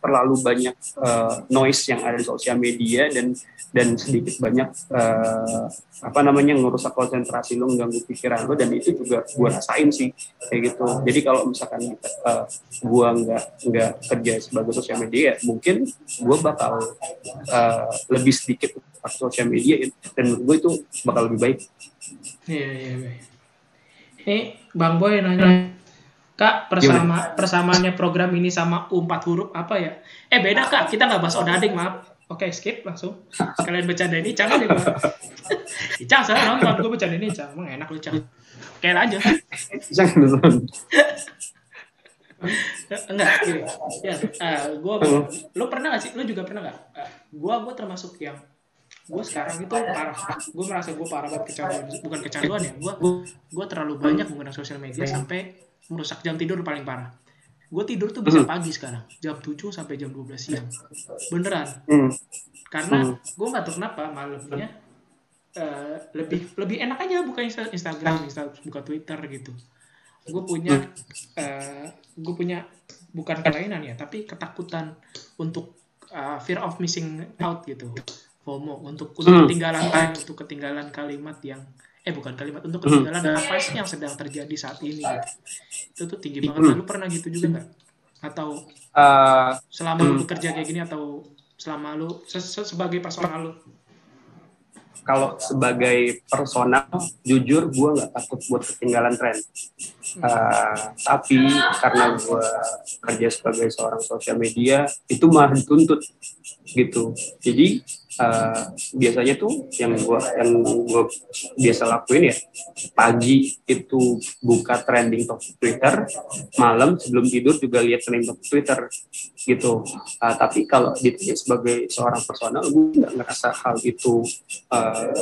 terlalu banyak uh, noise yang ada di sosial media dan dan sedikit banyak uh, apa namanya ngerusak konsentrasi lo mengganggu pikiran lo dan itu juga gue rasain sih kayak gitu. Jadi kalau misalkan uh, gue nggak nggak kerja sebagai sosial media mungkin gue bakal uh, lebih sedikit pakai sosial media dan gue itu bakal lebih baik. Iya iya iya. Ini bang boy nanya Kak, persama persamaannya program ini sama U4 huruf apa ya? Eh beda kak, kita nggak bahas odading maaf. Oke, okay, skip langsung. Sekalian bercanda ini Icang aja gue. Icang saya nonton gue bercanda ini Icang. Emang enak lu Icang. Oke lanjut. Nonton. Enggak, gini. Ya, uh, eh, gue, lu pernah gak sih? Lu juga pernah gak? Uh, gue, gue termasuk yang gue sekarang itu parah gue merasa gue parah banget kecanduan bukan kecanduan ya gue gue terlalu banyak menggunakan sosial media sampai merusak jam tidur paling parah. Gue tidur tuh bisa hmm. pagi sekarang jam 7 sampai jam 12 siang. Beneran. Hmm. karena hmm. gue nggak tahu kenapa malamnya uh, lebih lebih enak aja buka Instagram, Instagram buka Twitter gitu. Gue punya uh, gue punya bukan kelainan ya tapi ketakutan untuk uh, fear of missing out gitu. FOMO untuk untuk ketinggalan untuk ketinggalan kalimat yang eh bukan kalimat untuk hmm. ketinggalan hmm. apa sih yang sedang terjadi saat ini gitu. itu tuh tinggi banget hmm. lu pernah gitu juga nggak atau uh, selama hmm. lu bekerja kayak gini atau selama lu se -se sebagai personal lu kalau sebagai personal jujur gue nggak takut buat ketinggalan tren uh, tapi karena gue kerja sebagai seorang sosial media itu malah dituntut gitu jadi uh, biasanya tuh yang gua yang gua biasa lakuin ya pagi itu buka trending top Twitter malam sebelum tidur juga lihat trending top Twitter gitu. Uh, tapi kalau ditanya sebagai seorang personal gue nggak ngerasa hal itu uh,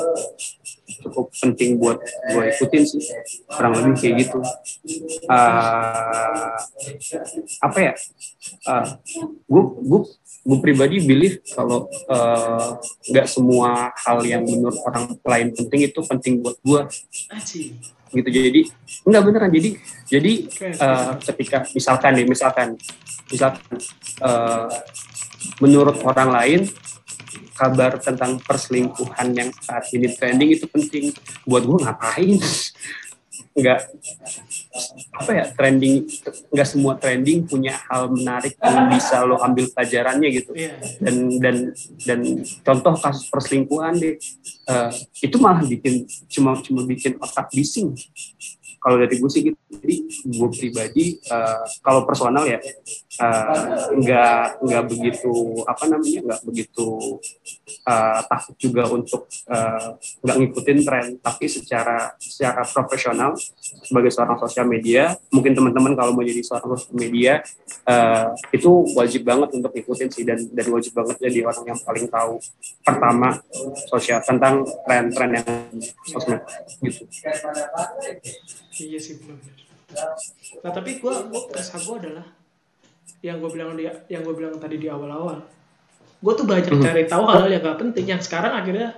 cukup penting buat gue ikutin sih kurang lebih kayak gitu. Uh, apa ya? Uh, gue gue pribadi believe kalau nggak uh, semua hal yang menurut orang lain penting itu penting buat gue gitu jadi enggak beneran jadi jadi uh, ketika misalkan nih misalkan misalkan uh, menurut orang lain kabar tentang perselingkuhan yang saat ini trending itu penting. Buat gue ngapain nggak apa ya trending nggak semua trending punya hal menarik yang bisa lo ambil pelajarannya gitu yeah. dan dan dan contoh kasus perselingkuhan deh uh, itu malah bikin cuma cuma bikin otak bising kalau dari gue sih gitu jadi gue pribadi uh, kalau personal ya uh, nggak nggak begitu apa namanya nggak begitu uh, takut juga untuk uh, nggak ngikutin tren. Tapi secara secara profesional sebagai seorang sosial media mungkin teman-teman kalau mau jadi seorang sosial media uh, itu wajib banget untuk ngikutin sih. Dan dan wajib banget jadi orang yang paling tahu pertama sosial tentang tren-tren yang sosmed gitu iya sih benar nah tapi gue gue kesah gue adalah yang gue bilang dia yang gue bilang tadi di awal-awal gue tuh banyak mm -hmm. cari tahu hal-hal yang gak penting yang sekarang akhirnya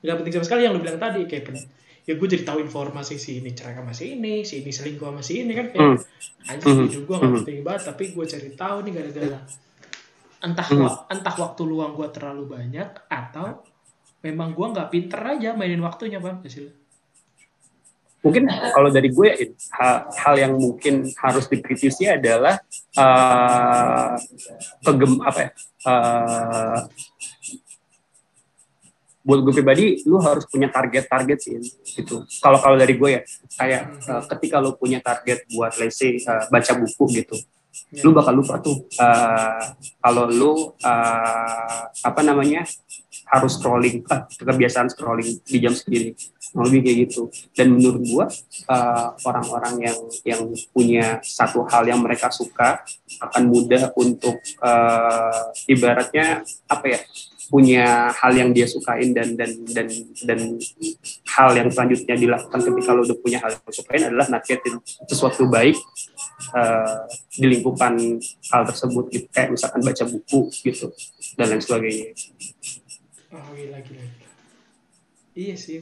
nggak penting sama sekali yang lu bilang tadi kayak pen, ya gue jadi tahu informasi si ini cerai sama si ini si ini selingkuh sama si ini kan kayak Hmm. aja Hmm. setuju gue nggak Hmm. penting banget tapi gue cari tahu nih gara-gara entah Hmm. wa- entah waktu luang gue terlalu banyak atau memang gue nggak pinter aja mainin waktunya bang hasil mungkin kalau dari gue hal, hal yang mungkin harus dikritisi adalah eh kegem apa ya eh, buat gue pribadi lu harus punya target-target sih gitu. Kalau kalau dari gue ya kayak eh, ketika lu punya target buat say eh, baca buku gitu Ya. lu bakal lupa tuh eh, kalau lu eh, apa namanya harus scrolling ah, kebiasaan scrolling di jam segini lebih kayak gitu dan menurut gua eh, orang-orang yang yang punya satu hal yang mereka suka akan mudah untuk eh, ibaratnya apa ya punya hal yang dia sukain dan dan dan dan hal yang selanjutnya dilakukan ketika lo udah punya hal yang sukain adalah naketin sesuatu baik eh, di lingkupan hal tersebut gitu kayak misalkan baca buku gitu dan lain sebagainya oh gila gila. iya sih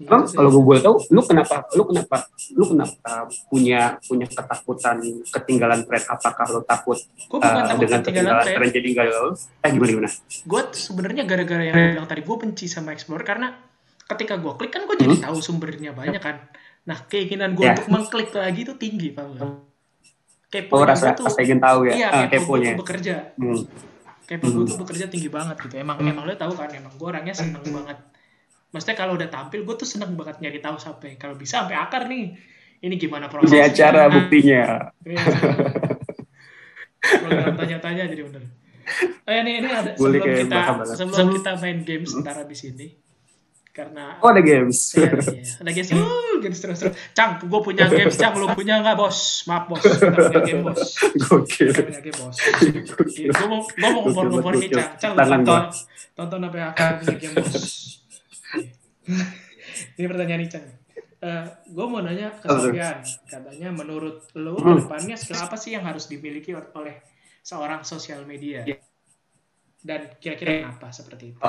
Emang Gitu sih. kalau gue boleh tahu, lu kenapa, lu kenapa, lu kenapa punya punya ketakutan ketinggalan tren? Apakah lu takut gue bukan eh, takut dengan ketinggalan ketinggalan tren tren jadi nggak lu? Eh gimana gimana? gue sebenarnya gara-gara yang gue bilang tadi gue benci sama Explorer karena ketika gue klik kan gue jadi Hmm. tahu sumbernya banyak kan nah keinginan gue Ya. untuk mengklik lagi itu tinggi paham gak? Oh kepo rasa tuh rasa ingin tahu ya, iya Ah, kepo gue tuh bekerja Hmm. kepo gue Hmm. tuh bekerja tinggi banget gitu emang emang lo tahu kan emang gue orangnya seneng banget maksudnya kalau udah tampil gue tuh seneng banget nyari tahu sampai kalau bisa sampai akar nih ini gimana prosesnya acara Nah, buktinya. Iya. Program tanya-tanya jadi bener. Oh ya, ini ini ada Boleh sebelum kita sebelum kita main game sebentar habis ini. Karena Oh ada games. Iya, iya. ada games, uh, games terus terus. Cang, gue punya games, Cang, lu punya nggak bos? Maaf bos, kita punya game bos. Gokil. Kita punya game bos. Gue mau gue mau ngompor-ngompor nih, Cang. Cang, tonton, tonton apa yang akan punya game bos. Ini pertanyaan nih, Cang. gue mau nanya ke Apa? Sofian, katanya menurut lo Hmm. ke depannya skill apa sih yang harus dimiliki oleh seorang sosial media? Iya. Dan kira-kira kenapa seperti itu?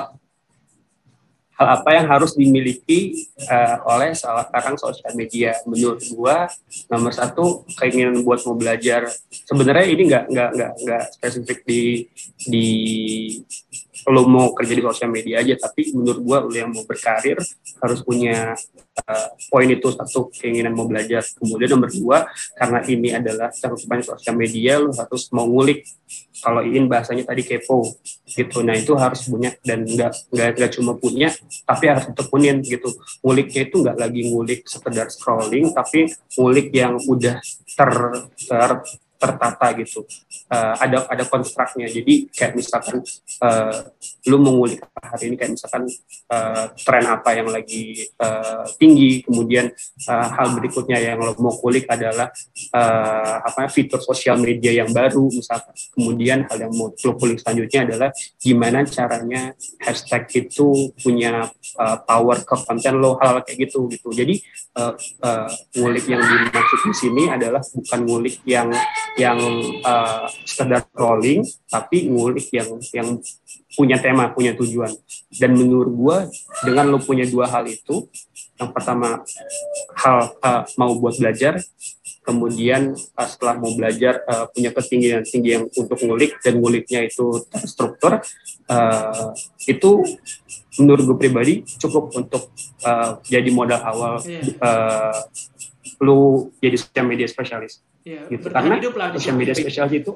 Hal apa yang harus dimiliki eh, oleh seorang sosial media? Menurut gua nomor satu keinginan buat mau belajar. Sebenarnya ini nggak nggak nggak nggak spesifik di di lo mau kerja di sosial media aja, tapi menurut gua lo yang mau berkarir harus punya eh, poin itu satu keinginan mau belajar. Kemudian nomor dua karena ini adalah cakupan sosial media, lo harus mau ngulik. Kalau ingin bahasanya tadi kepo gitu. Nah itu harus punya dan nggak nggak nggak cuma punya, tapi harus ditekunin gitu. Nguliknya itu nggak lagi ngulik sekedar scrolling, tapi ngulik yang udah ter ter tertata gitu. Eh, ada ada konstruknya. Jadi kayak misalkan eh, lu mengulik hari ini kayak misalkan eh, tren apa yang lagi eh, tinggi, kemudian eh, hal berikutnya yang lo mau kulik adalah eh, apa fitur sosial media yang baru misalkan. Kemudian hal yang mau lo kulik selanjutnya adalah gimana caranya hashtag itu punya uh, power ke konten lo hal, -hal kayak gitu gitu jadi uh, uh, ngulik yang dimaksud di sini adalah bukan ngulik yang yang uh, sekedar scrolling tapi ngulik yang yang punya tema punya tujuan dan menurut gua dengan lo punya dua hal itu yang pertama hal uh, mau buat belajar kemudian uh, setelah mau belajar uh, punya ketinggian tinggi yang untuk ngulik dan nguliknya itu terstruktur uh, itu menurut gue pribadi cukup untuk uh, jadi modal awal Iya. uh, lu jadi sosial media spesialis Ya, gitu karena hidup lah sosial media situ. spesialis itu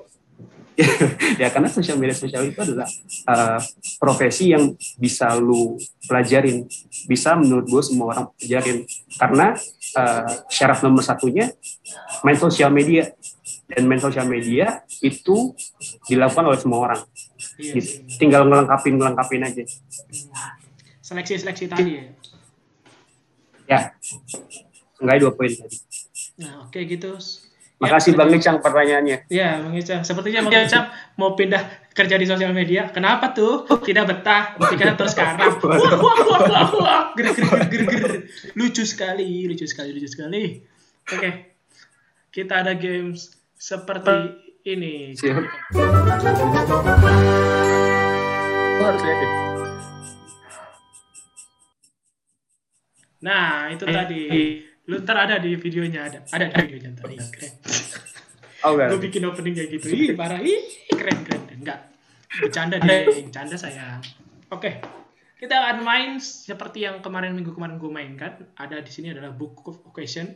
ya karena sosial media spesialis itu adalah uh, profesi yang bisa lu pelajarin bisa menurut gue semua orang pelajarin karena uh, syarat nomor satunya main sosial media dan main sosial media itu dilakukan oleh semua orang Iya gitu. sih. tinggal ngelengkapin ngelengkapin aja Seleksi-seleksi tadi ya. ya enggak dua poin tadi Nah, oke gitu. Makasih Ya, bang Icang pertanyaannya Ya, Bang Icang. Sepertinya Bang Icang mau pindah kerja di sosial media. Kenapa tuh? Tidak betah. Ketika terus sekarang. Wah, wah, wah, wah, wah. Ger, ger, ger, ger, ger. Lucu sekali, lucu sekali, lucu sekali. Oke. Kita ada games seperti ini. Siap. Harus lihat deh. Nah, itu tadi. Lu ntar ada di videonya ada. Ada di videonya tadi. Keren. Oh, enggak. Gue bikin opening kayak gitu. Ih, parah. Ih, keren, keren. Enggak. Bercanda deh. Bercanda sayang. Oke. Kita akan main seperti yang kemarin minggu kemarin gue mainkan. Ada di sini adalah Book of Occasion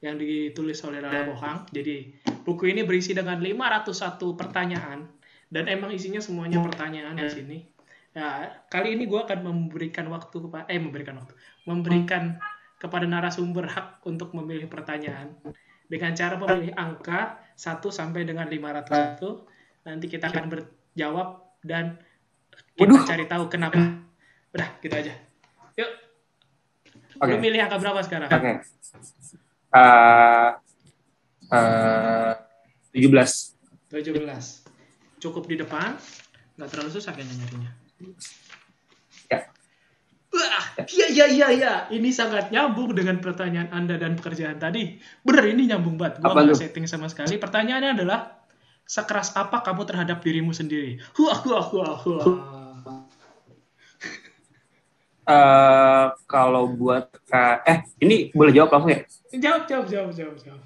yang ditulis oleh Lala Bohang. Jadi buku ini berisi dengan 501 pertanyaan dan emang isinya semuanya pertanyaan di sini. Nah, kali ini gue akan memberikan waktu kepada eh memberikan waktu, memberikan kepada narasumber hak untuk memilih pertanyaan dengan cara memilih angka 1 sampai dengan 501. Nanti kita akan berjawab dan kita Waduh. cari tahu kenapa. Udah, gitu aja. Yuk. Oke. Lu milih angka berapa sekarang? Oke. Eh, eh, 17. 17. Cukup di depan. Nggak terlalu susah kayaknya nyarinya. Ya. Iya, iya, iya, iya. Ini sangat nyambung dengan pertanyaan Anda dan pekerjaan tadi. Bener, ini nyambung banget. Gua Apa nggak setting sama sekali. Pertanyaannya adalah, sekeras apa kamu terhadap dirimu sendiri? Wah, wah, wah, wah. Eh, kalau buat eh, eh ini boleh jawab langsung ya? Jawab, jawab, jawab, jawab, jawab.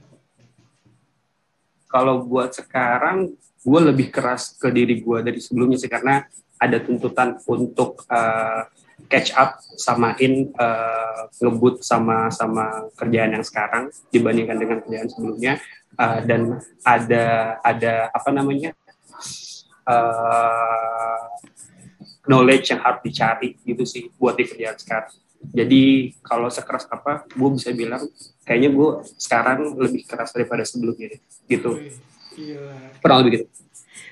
Kalau buat sekarang gue lebih keras ke diri gue dari sebelumnya sih karena ada tuntutan untuk eh, catch up samain eh, ngebut sama sama kerjaan yang sekarang dibandingkan dengan kerjaan sebelumnya Eh, dan ada ada apa namanya eh, knowledge yang harus dicari gitu sih buat di kerjaan sekarang. Jadi kalau sekeras apa, gue bisa bilang kayaknya gue sekarang lebih keras daripada sebelumnya gitu. Iya. Kurang lebih gitu.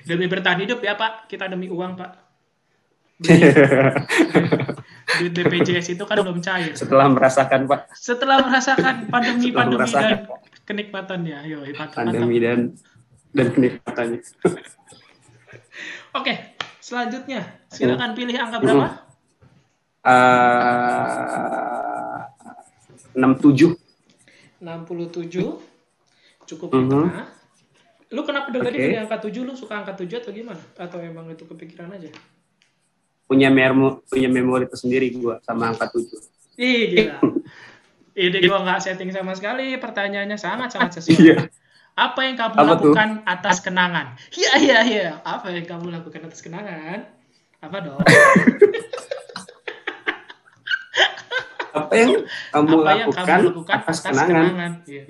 Demi bertahan hidup ya, Pak. Kita demi uang, Pak. Duit BPJS itu kan belum cair. Setelah merasakan pak Setelah merasakan pandemi Setelah pandemi merasakan dan kenikmatannya, ayo mantap, mantap. pandemi dan dan kenikmatannya. Oke, selanjutnya silakan pilih angka berapa? enam tujuh 67. Cukup di Mhm. tengah. Lu kenapa dari tadi Oke. pilih angka 7? Lu suka angka 7 atau gimana? Atau emang itu kepikiran aja? Punya memo punya memori tersendiri gue sama angka tujuh. Ih, gila. Ide gua nggak setting sama sekali. Pertanyaannya sangat-sangat sesuai. Iya. Apa yang kamu Apa tuh? lakukan atas kenangan? Iya, iya, iya. Apa yang kamu lakukan atas kenangan? Apa dong? Apa yang kamu Apa yang lakukan, kamu lakukan atas kenangan? Iya.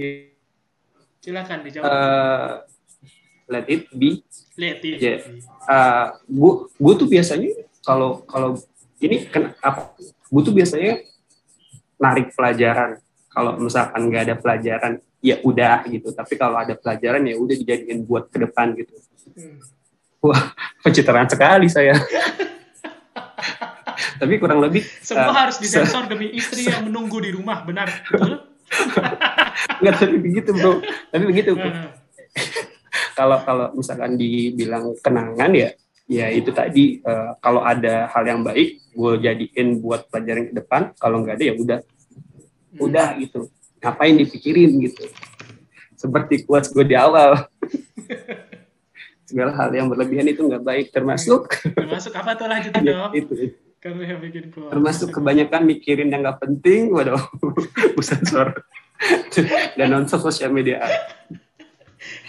Silakan dijawab. Eh, let it be. Lihat ini. iya. Uh, gue gue tuh biasanya kalau kalau ini kan apa? Gue tuh biasanya narik pelajaran. Kalau misalkan nggak ada pelajaran, ya udah gitu. Tapi kalau ada pelajaran ya udah dijadiin buat ke depan gitu. Hmm. Pencitraan sekali saya. Tapi kurang lebih Semua eh, harus disensor demi istri yang menunggu di rumah, benar? Betul? nggak tapi begitu bro. Tapi begitu. Nah, Kalau kalau misalkan dibilang kenangan ya, ya itu tadi eh, kalau ada hal yang baik, gue jadiin buat pelajaran ke depan. Kalau nggak ada ya udah, hmm. udah gitu. Ngapain dipikirin gitu. Seperti quotes gue di awal. Segala hal yang berlebihan itu nggak baik, termasuk Termasuk apa tuh lanjutin ya, dong? itu, itu. Kamu yang bikin termasuk kebanyakan mikirin yang nggak penting, waduh, sensor dan nonton sosial media.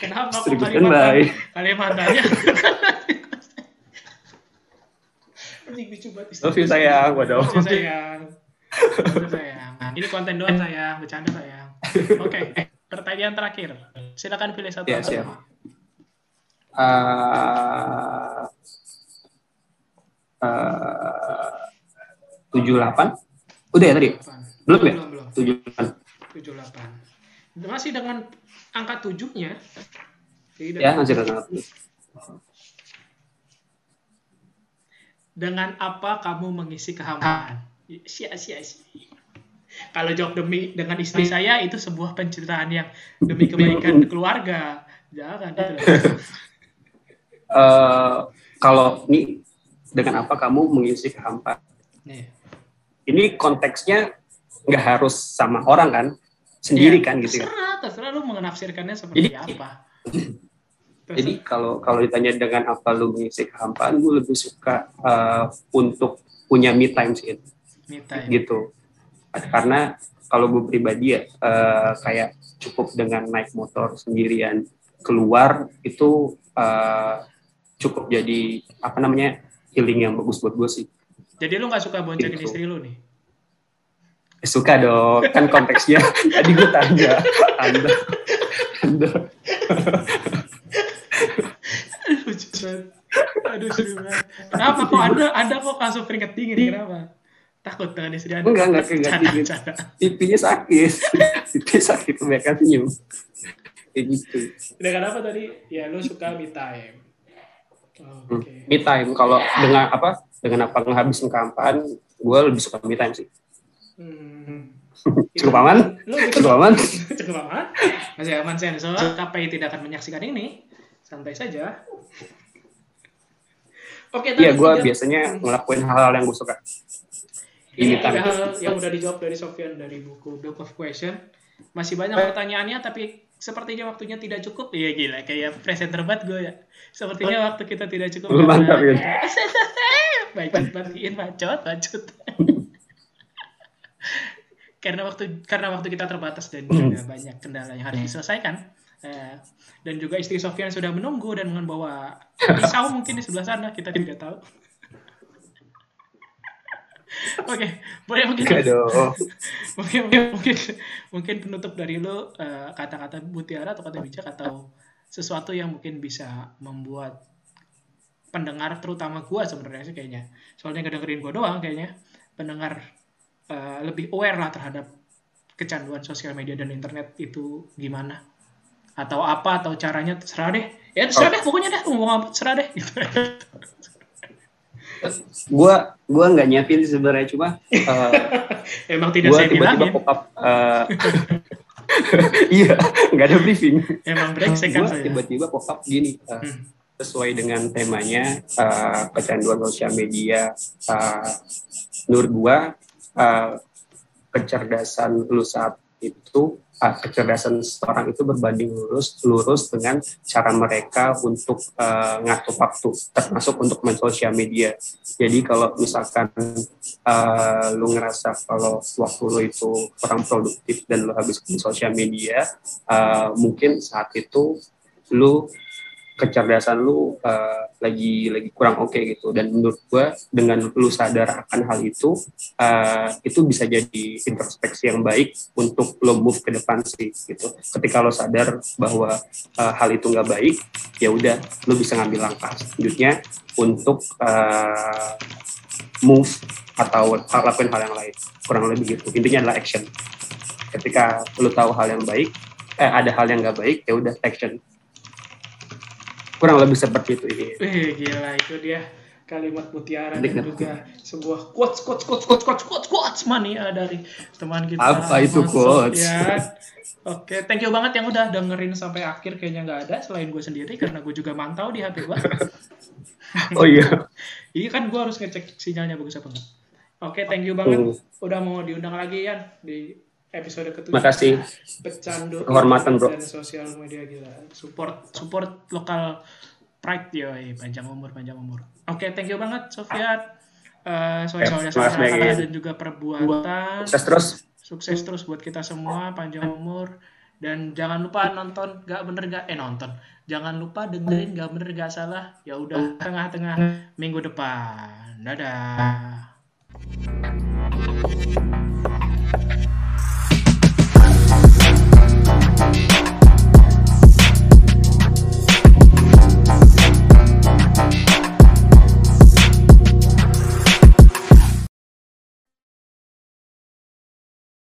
Kenapa kok baik. Kalimantannya? Anjing lucu banget istri. Love you, sayang. Waduh. Love you, sayang. Love you, sayang. Ini konten doang sayang, bercanda sayang. Oke, pertanyaan terakhir. Silakan pilih satu. Ya, angka. siap. Eh, eh, tujuh delapan udah ya tadi. Belum ya? Belum, belum. tujuh delapan Tujuh delapan. Masih dengan angka tujuhnya. Ya dengan- masih ada Dengan apa kamu mengisi kehampaan? Sia, sia, sia. Kalau jawab demi dengan istri saya itu sebuah penceritaan yang demi kebaikan keluarga. Jangan gitu. Eh, kalau ini dengan apa kamu mengisi kehampaan Nih. ini konteksnya nggak harus sama orang kan sendiri Iya, kan gitu ya Terserah, terserah lu menafsirkannya seperti Jadi- apa. jadi kalau kalau ditanya dengan apa lu mengisi kehampaan gue lebih suka eh, untuk punya me time sih Me time. gitu karena kalau gue pribadi ya uh, kayak cukup dengan naik motor sendirian keluar itu uh, cukup jadi apa namanya healing yang bagus buat gue sih. Jadi lu nggak suka boncekin gitu. istri lu nih? Suka dong, kan konteksnya tadi gue tanya anda, anda. Aduh, Kenapa kok anda, anda kok langsung peringkat tinggi Kenapa? Takut dengan istri anda? Enggak, enggak peringkat tinggi. Pipinya sakit. Pipinya sakit, kebanyakan senyum. Kayak gitu. Udah kenapa tadi? Ya, lu suka me time. Oh, okay. Me time. Kalau dengan apa? Dengan apa ngehabisin kampan, gue lebih suka me time sih. Hmm. cukup aman? Lu cukup aman? cukup aman? Masih aman sensor. KPI tidak akan menyaksikan ini. Santai saja. Oke, okay, Iya, gue biasanya ngelakuin hal-hal yang gue suka. Ini ada hal yang udah dijawab dari Sofian dari buku Book of Question. Masih banyak pertanyaannya, tapi sepertinya waktunya tidak cukup. Iya gila, kayak presenter banget gue ya. Sepertinya waktu kita tidak cukup. Mantap ya. Bacot, bagiin bacot, bacot karena waktu karena waktu kita terbatas dan juga banyak kendala yang harus diselesaikan eh, dan juga istri Sofian sudah menunggu dan membawa pisau mungkin di sebelah sana kita tidak tahu. Oke, okay, boleh mungkin, mungkin mungkin mungkin mungkin penutup dari lo uh, kata-kata mutiara atau kata bijak atau sesuatu yang mungkin bisa membuat pendengar terutama gua sebenarnya sih kayaknya. Soalnya gak dengerin gua doang kayaknya. Pendengar uh, lebih aware lah terhadap kecanduan sosial media dan internet itu gimana atau apa atau caranya terserah deh ya terserah oh. deh pokoknya deh ngomong apa terserah deh gitu. gua gua nggak nyiapin sebenarnya cuma uh, emang tidak gua saya tiba-tiba pop up uh, iya nggak ada briefing emang brengsek kan saya tiba-tiba pop up gini uh, hmm. sesuai dengan temanya uh, kecanduan sosial media uh, menurut gua uh, kecerdasan lu saat itu kecerdasan seorang itu berbanding lurus lurus dengan cara mereka untuk uh, ngatur waktu termasuk untuk main sosial media. Jadi kalau misalkan uh, lu ngerasa kalau waktu lu itu kurang produktif dan lu habis di sosial media uh, mungkin saat itu lu kecerdasan lu uh, lagi lagi kurang oke okay gitu. Dan menurut gua dengan lu sadar akan hal itu uh, itu bisa jadi introspeksi yang baik untuk lo move ke depan sih gitu. Ketika lo sadar bahwa uh, hal itu nggak baik ya udah lo bisa ngambil langkah selanjutnya untuk uh, move atau lakuin hal yang lain. Kurang lebih gitu. Intinya adalah action. Ketika lo tahu hal yang baik eh ada hal yang nggak baik ya udah action kurang lebih seperti itu ini. Eh, gila itu dia kalimat mutiara dan juga sebuah quotes quotes quotes quotes quotes quotes quotes mania dari teman kita. Apa itu quotes? Ya. Oke, okay, thank you banget yang udah dengerin sampai akhir kayaknya nggak ada selain gue sendiri karena gue juga mantau di HP gue. oh iya. iya kan gue harus ngecek sinyalnya bagus apa enggak. Oke, okay, thank you banget uh. udah mau diundang lagi ya di episode ketujuh. Makasih. Pecandu. Kehormatan bro. Dan sosial media gila. Support support lokal pride yo, panjang umur panjang umur. Oke, okay, thank you banget Sofiat. Uh, soal soalnya kata dan juga perbuatan. Sukses terus. Sukses terus buat kita semua, panjang umur. Dan jangan lupa nonton gak bener gak eh nonton. Jangan lupa dengerin gak bener gak salah. Ya udah tengah-tengah minggu depan. Dadah.